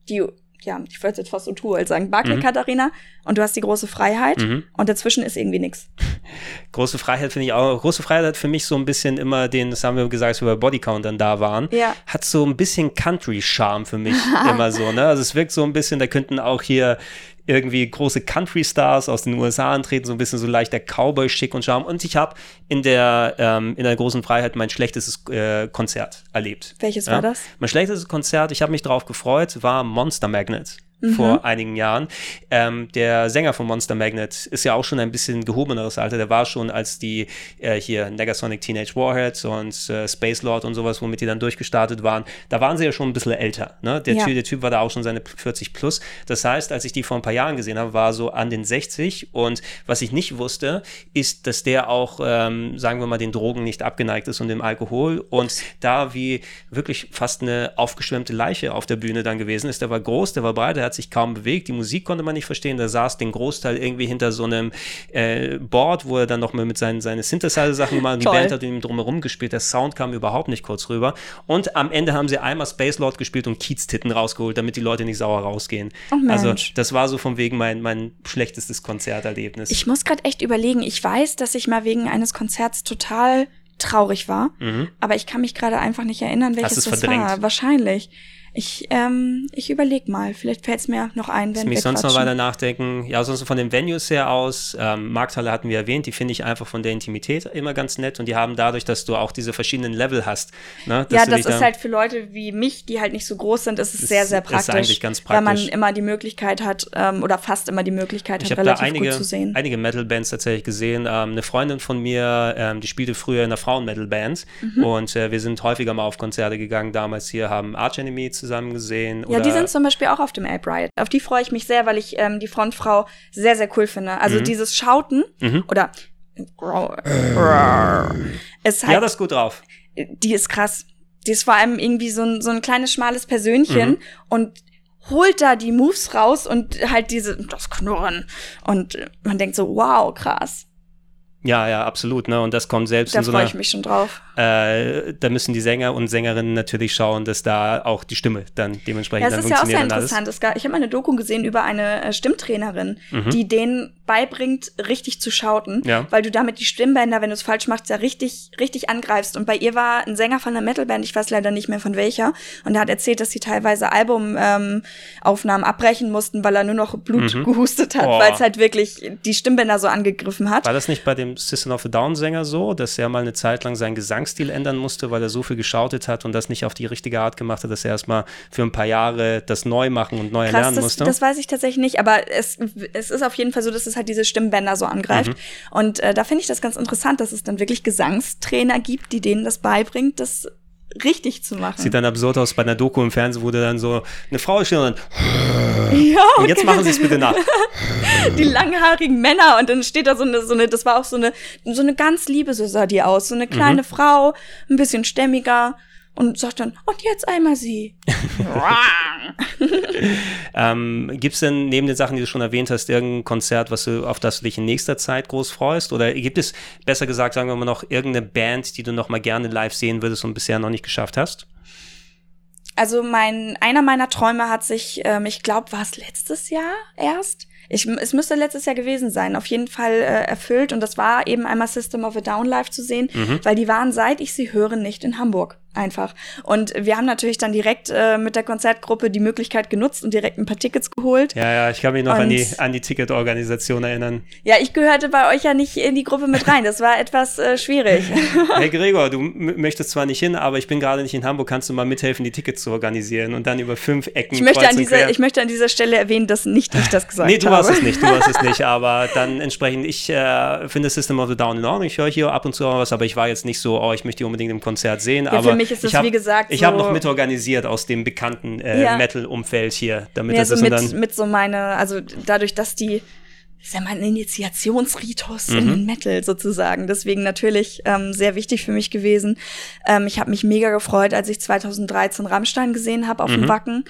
[SPEAKER 2] die, ja, ich wollte jetzt fast so tun, als sagen, Barclay mhm. Katharina und du hast die große Freiheit mhm. und dazwischen ist irgendwie nichts.
[SPEAKER 1] Große Freiheit finde ich auch. Große Freiheit hat für mich so ein bisschen immer den, das haben wir gesagt, als wir bei Bodycount dann da waren,
[SPEAKER 2] ja.
[SPEAKER 1] hat so ein bisschen Country-Charme für mich immer so. Ne? Also es wirkt so ein bisschen, da könnten auch hier irgendwie große Country-Stars aus den USA antreten, so ein bisschen so leichter Cowboy-Schick und Charme. Und ich habe in der ähm, in der großen Freiheit mein schlechtestes äh, Konzert erlebt.
[SPEAKER 2] Welches ja? war das?
[SPEAKER 1] Mein schlechtestes Konzert, ich habe mich darauf gefreut, war Monster Magnet mhm. vor einigen Jahren. Ähm, der Sänger von Monster Magnet ist ja auch schon ein bisschen gehobeneres Alter. Der war schon, als die äh, hier Negasonic Teenage Warheads und äh, Space Lord und sowas, womit die dann durchgestartet waren, da waren sie ja schon ein bisschen älter. Ne? Der, ja. typ, der Typ war da auch schon seine 40 plus. Das heißt, als ich die vor ein paar Jahren gesehen habe, war so an den 60 und was ich nicht wusste, ist, dass der auch, ähm, sagen wir mal, den Drogen nicht abgeneigt ist und dem Alkohol und da wie wirklich fast eine aufgeschwemmte Leiche auf der Bühne dann gewesen ist. Der war groß, der war breit, der hat sich kaum bewegt, die Musik konnte man nicht verstehen, der saß den Großteil irgendwie hinter so einem äh, Board, wo er dann nochmal mit seinen seine Synthesizer-Sachen gemacht hat, die Band hat ihm drumherum gespielt, der Sound kam überhaupt nicht kurz rüber und am Ende haben sie einmal Space Lord gespielt und Kiez-Titten rausgeholt, damit die Leute nicht sauer rausgehen. Oh also das war so von wegen mein, mein schlechtestes Konzerterlebnis.
[SPEAKER 2] Ich muss gerade echt überlegen, ich weiß, dass ich mal wegen eines Konzerts total traurig war, mhm. aber ich kann mich gerade einfach nicht erinnern, welches das war. Wahrscheinlich. Ich, ähm, ich überlege mal, vielleicht fällt es mir noch ein, wenn
[SPEAKER 1] Lass mich sonst noch weiter nachdenken. Ja, sonst von den Venues her aus, ähm, Markthalle hatten wir erwähnt, die finde ich einfach von der Intimität immer ganz nett und die haben dadurch, dass du auch diese verschiedenen Level hast.
[SPEAKER 2] Ne, ja, das ist halt für Leute wie mich, die halt nicht so groß sind, ist es sehr, sehr praktisch. Ist eigentlich ganz praktisch. Weil man immer die Möglichkeit hat, ähm, oder fast immer die Möglichkeit
[SPEAKER 1] ich
[SPEAKER 2] hat, relativ
[SPEAKER 1] da einige,
[SPEAKER 2] gut zu sehen.
[SPEAKER 1] einige Metal-Bands tatsächlich gesehen. Ähm, eine Freundin von mir, ähm, die spielte früher in einer Frauen-Metal-Band mhm. und äh, wir sind häufiger mal auf Konzerte gegangen. Damals hier haben Arch Enemy zusammen gesehen
[SPEAKER 2] ja, die sind zum Beispiel auch auf dem Ape Riot. Auf die freue ich mich sehr, weil ich ähm, die Frontfrau sehr, sehr cool finde. Also mhm. dieses Schauten mhm. oder
[SPEAKER 1] ist halt, Ja, das ist gut drauf.
[SPEAKER 2] Die ist krass. Die ist vor allem irgendwie so ein, so ein kleines, schmales Persönchen mhm. und holt da die Moves raus und halt diese, das Knurren. Und man denkt so, wow, krass.
[SPEAKER 1] Ja, ja, absolut. Ne? Und das kommt selbst
[SPEAKER 2] da
[SPEAKER 1] in so
[SPEAKER 2] freue ich mich schon drauf.
[SPEAKER 1] Äh, da müssen die Sänger und Sängerinnen natürlich schauen, dass da auch die Stimme dann dementsprechend ja,
[SPEAKER 2] das ist ja auch sehr interessant. ich habe mal eine Doku gesehen über eine äh, Stimmtrainerin, mhm. die denen beibringt, richtig zu schauten, ja. weil du damit die Stimmbänder, wenn du es falsch machst, ja richtig, richtig angreifst. Und bei ihr war ein Sänger von einer Metalband, ich weiß leider nicht mehr von welcher, und er hat erzählt, dass sie teilweise Albumaufnahmen ähm, abbrechen mussten, weil er nur noch Blut mhm. gehustet hat, weil es halt wirklich die Stimmbänder so angegriffen hat.
[SPEAKER 1] War das nicht bei dem System of a Down Sänger so, dass er mal eine Zeit lang seinen Gesangsstil ändern musste, weil er so viel geschautet hat und das nicht auf die richtige Art gemacht hat, dass er erstmal für ein paar Jahre das neu machen und neu Krass, lernen
[SPEAKER 2] das,
[SPEAKER 1] musste?
[SPEAKER 2] Das weiß ich tatsächlich nicht, aber es, es ist auf jeden Fall so, dass es halt diese Stimmbänder so angreift. Mhm. Und äh, da finde ich das ganz interessant, dass es dann wirklich Gesangstrainer gibt, die denen das beibringt, das richtig zu machen.
[SPEAKER 1] Sieht dann absurd aus bei einer Doku im Fernsehen, wo dann so eine Frau steht und dann ja, okay. und jetzt machen Sie es bitte nach.
[SPEAKER 2] die langhaarigen Männer und dann steht da so eine, so eine, das war auch so eine, so eine ganz liebe, so sah die aus, so eine kleine mhm. Frau, ein bisschen stämmiger und sagt dann, und jetzt einmal sie.
[SPEAKER 1] ähm, Gibt es denn neben den Sachen, die du schon erwähnt hast, irgendein Konzert, was du, auf das du dich in nächster Zeit groß freust? Oder gibt es, besser gesagt, sagen wir mal noch, irgendeine Band, die du noch mal gerne live sehen würdest und bisher noch nicht geschafft hast?
[SPEAKER 2] Also mein, einer meiner Träume hat sich, ähm, ich glaube, war es letztes Jahr erst, ich, es müsste letztes Jahr gewesen sein, auf jeden Fall äh, erfüllt. Und das war eben einmal System of a Down live zu sehen, mhm. weil die waren, seit ich sie höre, nicht in Hamburg einfach. Und wir haben natürlich dann direkt äh, mit der Konzertgruppe die Möglichkeit genutzt und direkt ein paar Tickets geholt.
[SPEAKER 1] Ja, ja, ich kann mich noch und, an die, an die Ticketorganisation erinnern.
[SPEAKER 2] Ja, ich gehörte bei euch ja nicht in die Gruppe mit rein. Das war etwas äh, schwierig.
[SPEAKER 1] Hey Gregor, du möchtest zwar nicht hin, aber ich bin gerade nicht in Hamburg. Kannst du mal mithelfen, die Tickets zu organisieren und dann über fünf Ecken
[SPEAKER 2] ich möchte, an dieser, ich möchte an dieser Stelle erwähnen, dass nicht ich das gesagt habe. Nee,
[SPEAKER 1] du warst es nicht, du warst es nicht. Aber dann entsprechend, ich äh, finde System of the Down in Ordnung. Ich höre hier ab und zu was, aber ich war jetzt nicht so, oh, ich möchte die unbedingt im Konzert sehen. Ja, aber
[SPEAKER 2] mich ist es, wie gesagt,
[SPEAKER 1] ich so habe noch mitorganisiert aus dem bekannten äh, ja. Metal-Umfeld hier, damit ja, das
[SPEAKER 2] so mit, dann mit so meine, also dadurch, dass die ist ja mein Initiationsritus mhm. in den Metal sozusagen. Deswegen natürlich ähm, sehr wichtig für mich gewesen. Ähm, ich habe mich mega gefreut, als ich 2013 Rammstein gesehen habe auf mhm. dem Wacken.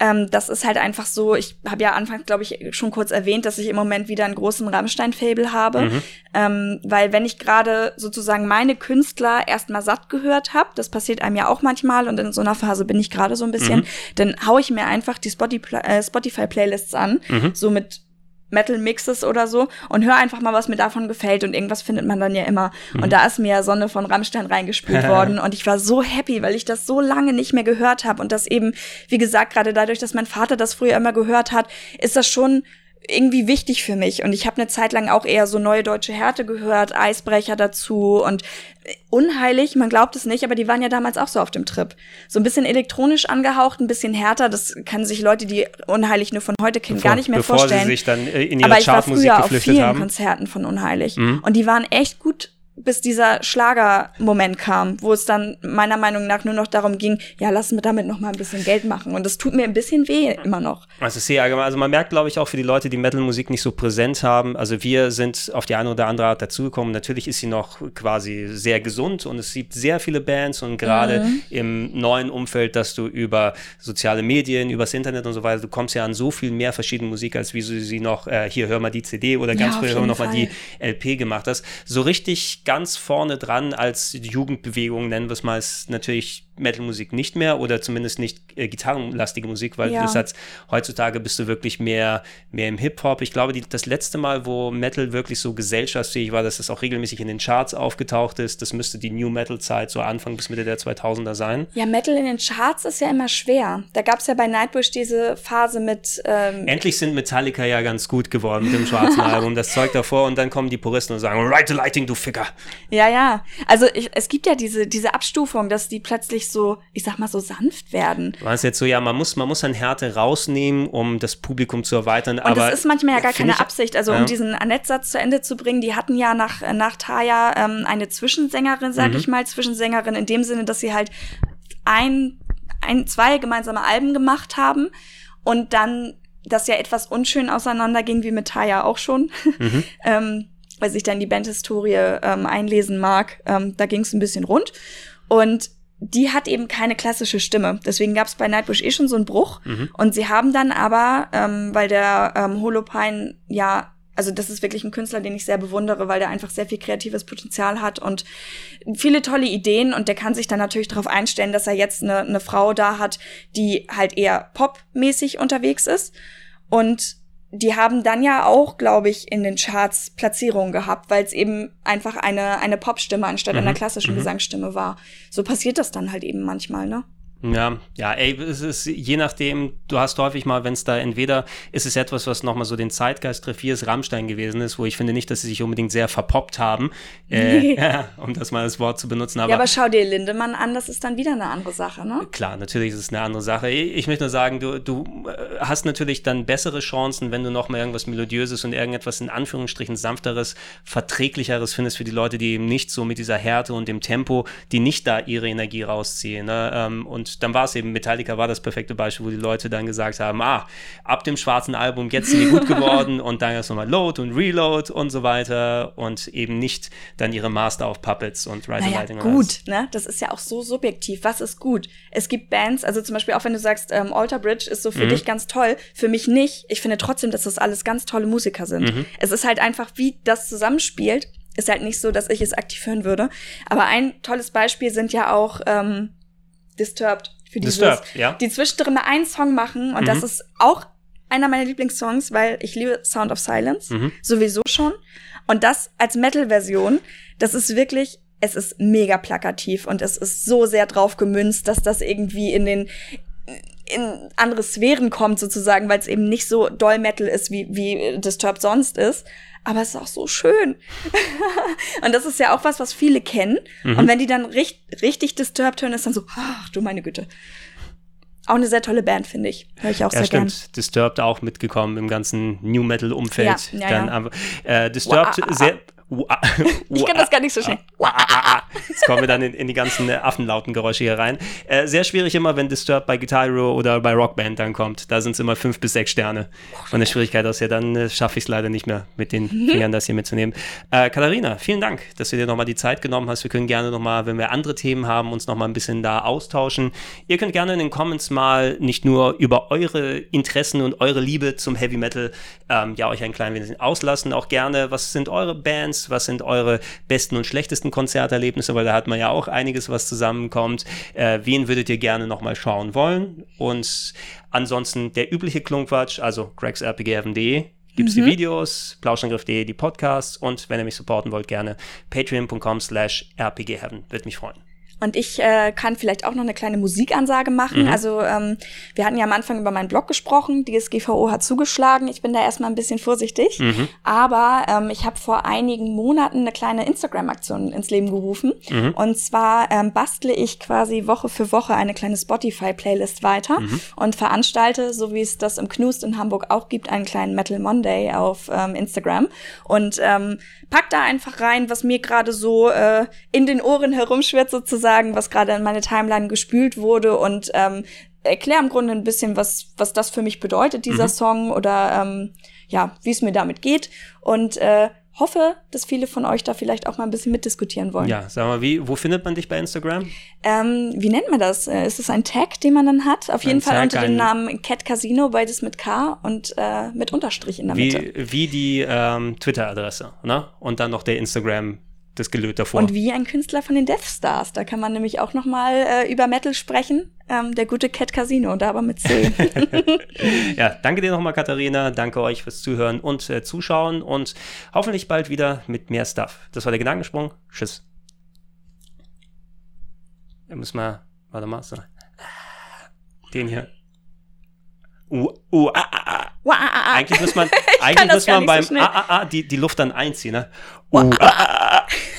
[SPEAKER 2] Ähm, das ist halt einfach so, ich habe ja anfangs, glaube ich, schon kurz erwähnt, dass ich im Moment wieder einen großen Rammstein-Fable habe. Mhm. Ähm, weil wenn ich gerade sozusagen meine Künstler erstmal satt gehört habe, das passiert einem ja auch manchmal und in so einer Phase bin ich gerade so ein bisschen, mhm. dann hau ich mir einfach die äh, Spotify-Playlists an, mhm. so mit Metal-Mixes oder so und hör einfach mal, was mir davon gefällt und irgendwas findet man dann ja immer. Mhm. Und da ist mir ja Sonne von Rammstein reingespült worden und ich war so happy, weil ich das so lange nicht mehr gehört habe und das eben, wie gesagt, gerade dadurch, dass mein Vater das früher immer gehört hat, ist das schon irgendwie wichtig für mich. Und ich habe eine Zeit lang auch eher so neue deutsche Härte gehört, Eisbrecher dazu und äh, unheilig, man glaubt es nicht, aber die waren ja damals auch so auf dem Trip. So ein bisschen elektronisch angehaucht, ein bisschen härter, das können sich Leute, die unheilig nur von heute kennen,
[SPEAKER 1] bevor,
[SPEAKER 2] gar nicht mehr
[SPEAKER 1] bevor
[SPEAKER 2] vorstellen.
[SPEAKER 1] Sie sich dann äh, in ihre
[SPEAKER 2] aber ich war früher auf vielen
[SPEAKER 1] haben.
[SPEAKER 2] Konzerten von unheilig
[SPEAKER 1] Mhm.
[SPEAKER 2] und die waren echt gut bis dieser Schlagermoment kam, wo es dann meiner Meinung nach nur noch darum ging, ja, lass mir damit noch mal ein bisschen Geld machen. Und das tut mir ein bisschen weh immer noch.
[SPEAKER 1] Also sehr allgemein. Also man merkt, glaube ich, auch für die Leute, die Metal-Musik nicht so präsent haben. Also wir sind auf die eine oder andere Art dazugekommen. Natürlich ist sie noch quasi sehr gesund und es gibt sehr viele Bands und gerade
[SPEAKER 2] Mhm.
[SPEAKER 1] im neuen Umfeld, dass du über soziale Medien, übers Internet und so weiter, du kommst ja an so viel mehr verschiedene Musik, als wie du sie noch, äh, hier hör mal die CD oder
[SPEAKER 2] Ja,
[SPEAKER 1] ganz
[SPEAKER 2] auf
[SPEAKER 1] früher hör mal die. LP gemacht hast. So richtig ganz vorne dran als Jugendbewegung, nennen wir es mal, ist natürlich Metal-Musik nicht mehr oder zumindest nicht äh, gitarrenlastige Musik, weil
[SPEAKER 2] Ja.
[SPEAKER 1] du sagst, heutzutage bist du wirklich mehr, mehr im Hip-Hop. Ich glaube, die, das letzte Mal, wo Metal wirklich so gesellschaftsfähig war, dass es auch regelmäßig in den Charts aufgetaucht ist, das müsste die New Metal-Zeit so Anfang bis Mitte der 2000er sein.
[SPEAKER 2] Ja, Metal in den Charts ist ja immer schwer. Da gab es ja bei Nightwish diese Phase mit ähm,
[SPEAKER 1] Endlich sind Metallica ja ganz gut geworden mit dem schwarzen Album, das Zeug davor und dann kommen die Puristen und sagen, right the lighting, du Ficker.
[SPEAKER 2] Ja, ja. Also ich, es gibt ja diese, diese Abstufung, dass die plötzlich so, ich sag mal, so sanft werden.
[SPEAKER 1] Du meinst jetzt so, ja, man muss, man muss an Härte rausnehmen, um das Publikum zu erweitern,
[SPEAKER 2] Und
[SPEAKER 1] aber
[SPEAKER 2] das ist manchmal ja gar keine
[SPEAKER 1] ich-
[SPEAKER 2] Absicht. Also
[SPEAKER 1] ja.
[SPEAKER 2] um diesen Annette-Satz zu Ende zu bringen, die hatten ja nach, nach Taya ähm, eine Zwischensängerin, sag
[SPEAKER 1] Mhm.
[SPEAKER 2] ich mal, Zwischensängerin in dem Sinne, dass sie halt ein, ein, zwei gemeinsame Alben gemacht haben und dann das ja etwas unschön auseinanderging, wie mit Taya auch schon.
[SPEAKER 1] Mhm.
[SPEAKER 2] ähm, weil sich dann die Bandhistorie ähm, einlesen mag. Ähm, da ging es ein bisschen rund. Und die hat eben keine klassische Stimme. Deswegen gab es bei Nightwish eh schon so einen Bruch.
[SPEAKER 1] Mhm.
[SPEAKER 2] Und sie haben dann aber, ähm, weil der ähm, Holopine ja, also das ist wirklich ein Künstler, den ich sehr bewundere, weil der einfach sehr viel kreatives Potenzial hat und viele tolle Ideen und der kann sich dann natürlich darauf einstellen, dass er jetzt eine, eine Frau da hat, die halt eher popmäßig unterwegs ist. Und die haben dann ja auch, glaube ich, in den Charts Platzierungen gehabt, weil es eben einfach eine, eine Popstimme anstatt
[SPEAKER 1] Mhm,
[SPEAKER 2] einer klassischen
[SPEAKER 1] mhm.
[SPEAKER 2] Gesangsstimme war. So passiert das dann halt eben manchmal, ne?
[SPEAKER 1] Ja, ja, ey, es ist je nachdem, du hast häufig mal, wenn es da entweder ist es etwas, was nochmal so den Zeitgeist trifft, wie es Rammstein gewesen ist, wo ich finde nicht, dass sie sich unbedingt sehr verpoppt haben, äh, ja, um das mal das Wort zu benutzen, aber,
[SPEAKER 2] ja, aber schau dir Lindemann an, das ist dann wieder eine andere Sache, ne?
[SPEAKER 1] klar, natürlich ist es eine andere Sache. Ich ich möchte nur sagen, du, du äh, hast natürlich dann bessere Chancen, wenn du nochmal irgendwas Melodiöses und irgendetwas in Anführungsstrichen sanfteres, verträglicheres findest für die Leute, die eben nicht so mit dieser Härte und dem Tempo, die nicht da ihre Energie rausziehen. Ne? Ähm, Und dann war es eben, Metallica war das perfekte Beispiel, wo die Leute dann gesagt haben, ah, ab dem schwarzen Album, jetzt sind die gut geworden und dann ist nochmal Load und Reload und so weiter und eben nicht dann ihre Master of Puppets und Rise
[SPEAKER 2] Naja,
[SPEAKER 1] Lighting.
[SPEAKER 2] gut, ne? Das ist ja auch so subjektiv. Was ist gut? Es gibt Bands, also zum Beispiel auch wenn du sagst, ähm, Alter Bridge ist so für
[SPEAKER 1] Mhm.
[SPEAKER 2] dich ganz toll, für mich nicht. Ich finde trotzdem, dass das alles ganz tolle Musiker sind.
[SPEAKER 1] Mhm.
[SPEAKER 2] Es ist halt einfach, wie das zusammenspielt, ist halt nicht so, dass ich es aktiv hören würde. Aber ein tolles Beispiel sind ja auch ähm, Disturbed. Für dieses,
[SPEAKER 1] Disturbed, ja.
[SPEAKER 2] die zwischendrin einen Song machen und
[SPEAKER 1] Mhm.
[SPEAKER 2] das ist auch einer meiner Lieblingssongs, weil ich liebe Sound of Silence
[SPEAKER 1] Mhm.
[SPEAKER 2] sowieso schon und das als Metal-Version, das ist wirklich, es ist mega plakativ und es ist so sehr drauf gemünzt, dass das irgendwie in den in andere Sphären kommt sozusagen, weil es eben nicht so doll Metal ist, wie, wie Disturbed sonst ist. Aber es ist auch so schön. und das ist ja auch was, was viele kennen.
[SPEAKER 1] Mhm.
[SPEAKER 2] Und wenn die dann richt, richtig Disturbed hören, ist dann so, ach du meine Güte. Auch eine sehr tolle Band, finde ich. Höre ich auch
[SPEAKER 1] Ja,
[SPEAKER 2] sehr gern.
[SPEAKER 1] stimmt. Disturbed auch mitgekommen im ganzen New Metal Umfeld.
[SPEAKER 2] Ja, ja,
[SPEAKER 1] dann
[SPEAKER 2] ja.
[SPEAKER 1] Äh, Disturbed
[SPEAKER 2] Wah, ah, Ich kann das gar nicht so schnell.
[SPEAKER 1] Ah. Jetzt kommen wir dann in, in die ganzen äh, Affenlautengeräusche hier rein. Äh, sehr schwierig immer, wenn Disturbed bei Guitar Hero oder bei Rockband dann kommt. Da sind es immer fünf bis sechs Sterne. Von der Schwierigkeit aus ja, dann äh, schaffe ich es leider nicht mehr, mit den Fingern das hier mitzunehmen. Äh, Katharina, vielen Dank, dass du dir nochmal die Zeit genommen hast. Wir können gerne nochmal, wenn wir andere Themen haben, uns nochmal ein bisschen da austauschen. Ihr könnt gerne in den Comments mal nicht nur über eure Interessen und eure Liebe zum Heavy Metal ähm, ja euch ein klein wenig auslassen. Auch gerne, was sind eure Bands, was sind eure besten und schlechtesten Konzerterlebnisse, weil da hat man ja auch einiges, was zusammenkommt. Äh, wen würdet ihr gerne nochmal schauen wollen? Und ansonsten der übliche Klunkwatsch, also gregsrpgfn.de gibt es die Videos, plauschangriff.de die Podcasts und wenn ihr mich supporten wollt, gerne patreon.com slash rpgheaven. Würde mich freuen.
[SPEAKER 2] Und ich äh, kann vielleicht auch noch eine kleine Musikansage machen. Mhm. Also ähm, wir hatten ja am Anfang über meinen Blog gesprochen. Die SGVO hat zugeschlagen. Ich bin da erstmal ein bisschen vorsichtig. Mhm. Aber ähm, ich habe vor einigen Monaten eine kleine Instagram-Aktion ins Leben gerufen. Mhm. Und zwar ähm, bastle ich quasi Woche für Woche eine kleine Spotify-Playlist weiter mhm. und veranstalte, so wie es das im Knust in Hamburg auch gibt, einen kleinen Metal Monday auf ähm, Instagram. Und ähm, pack da einfach rein, was mir gerade so äh, in den Ohren herumschwirrt sozusagen, was gerade in meine Timeline gespült wurde und ähm, erkläre im Grunde ein bisschen, was, was das für mich bedeutet, dieser mhm. Song oder ähm, ja, wie es mir damit geht. Und äh, hoffe, dass viele von euch da vielleicht auch mal ein bisschen mitdiskutieren wollen.
[SPEAKER 1] Ja, sag mal, wie, wo findet man dich bei Instagram?
[SPEAKER 2] Ähm, wie nennt man das? Äh, ist es ein Tag, den man dann hat? Auf jeden ein Fall Tag, unter dem Namen Cat Casino, beides mit K und äh, mit Unterstrich in der
[SPEAKER 1] Mitte. Wie die ähm, Twitter-Adresse, ne? Und dann noch der Instagram das Gelöt davor.
[SPEAKER 2] Und wie ein Künstler von den Death Stars. Da kann man nämlich auch noch mal äh, über Metal sprechen. Ähm, der gute Cat Casino, da aber mit C.
[SPEAKER 1] ja, danke dir nochmal, Katharina. Danke euch fürs Zuhören und äh, Zuschauen und hoffentlich bald wieder mit mehr Stuff. Das war der Gedankensprung. Tschüss. Da muss mal, warte mal, so. Den hier. Uh, uh, ah, ah, ah. Eigentlich muss man, eigentlich muss man beim so ah, ah, ah, die, die Luft dann einziehen, ne? Ooh, ah.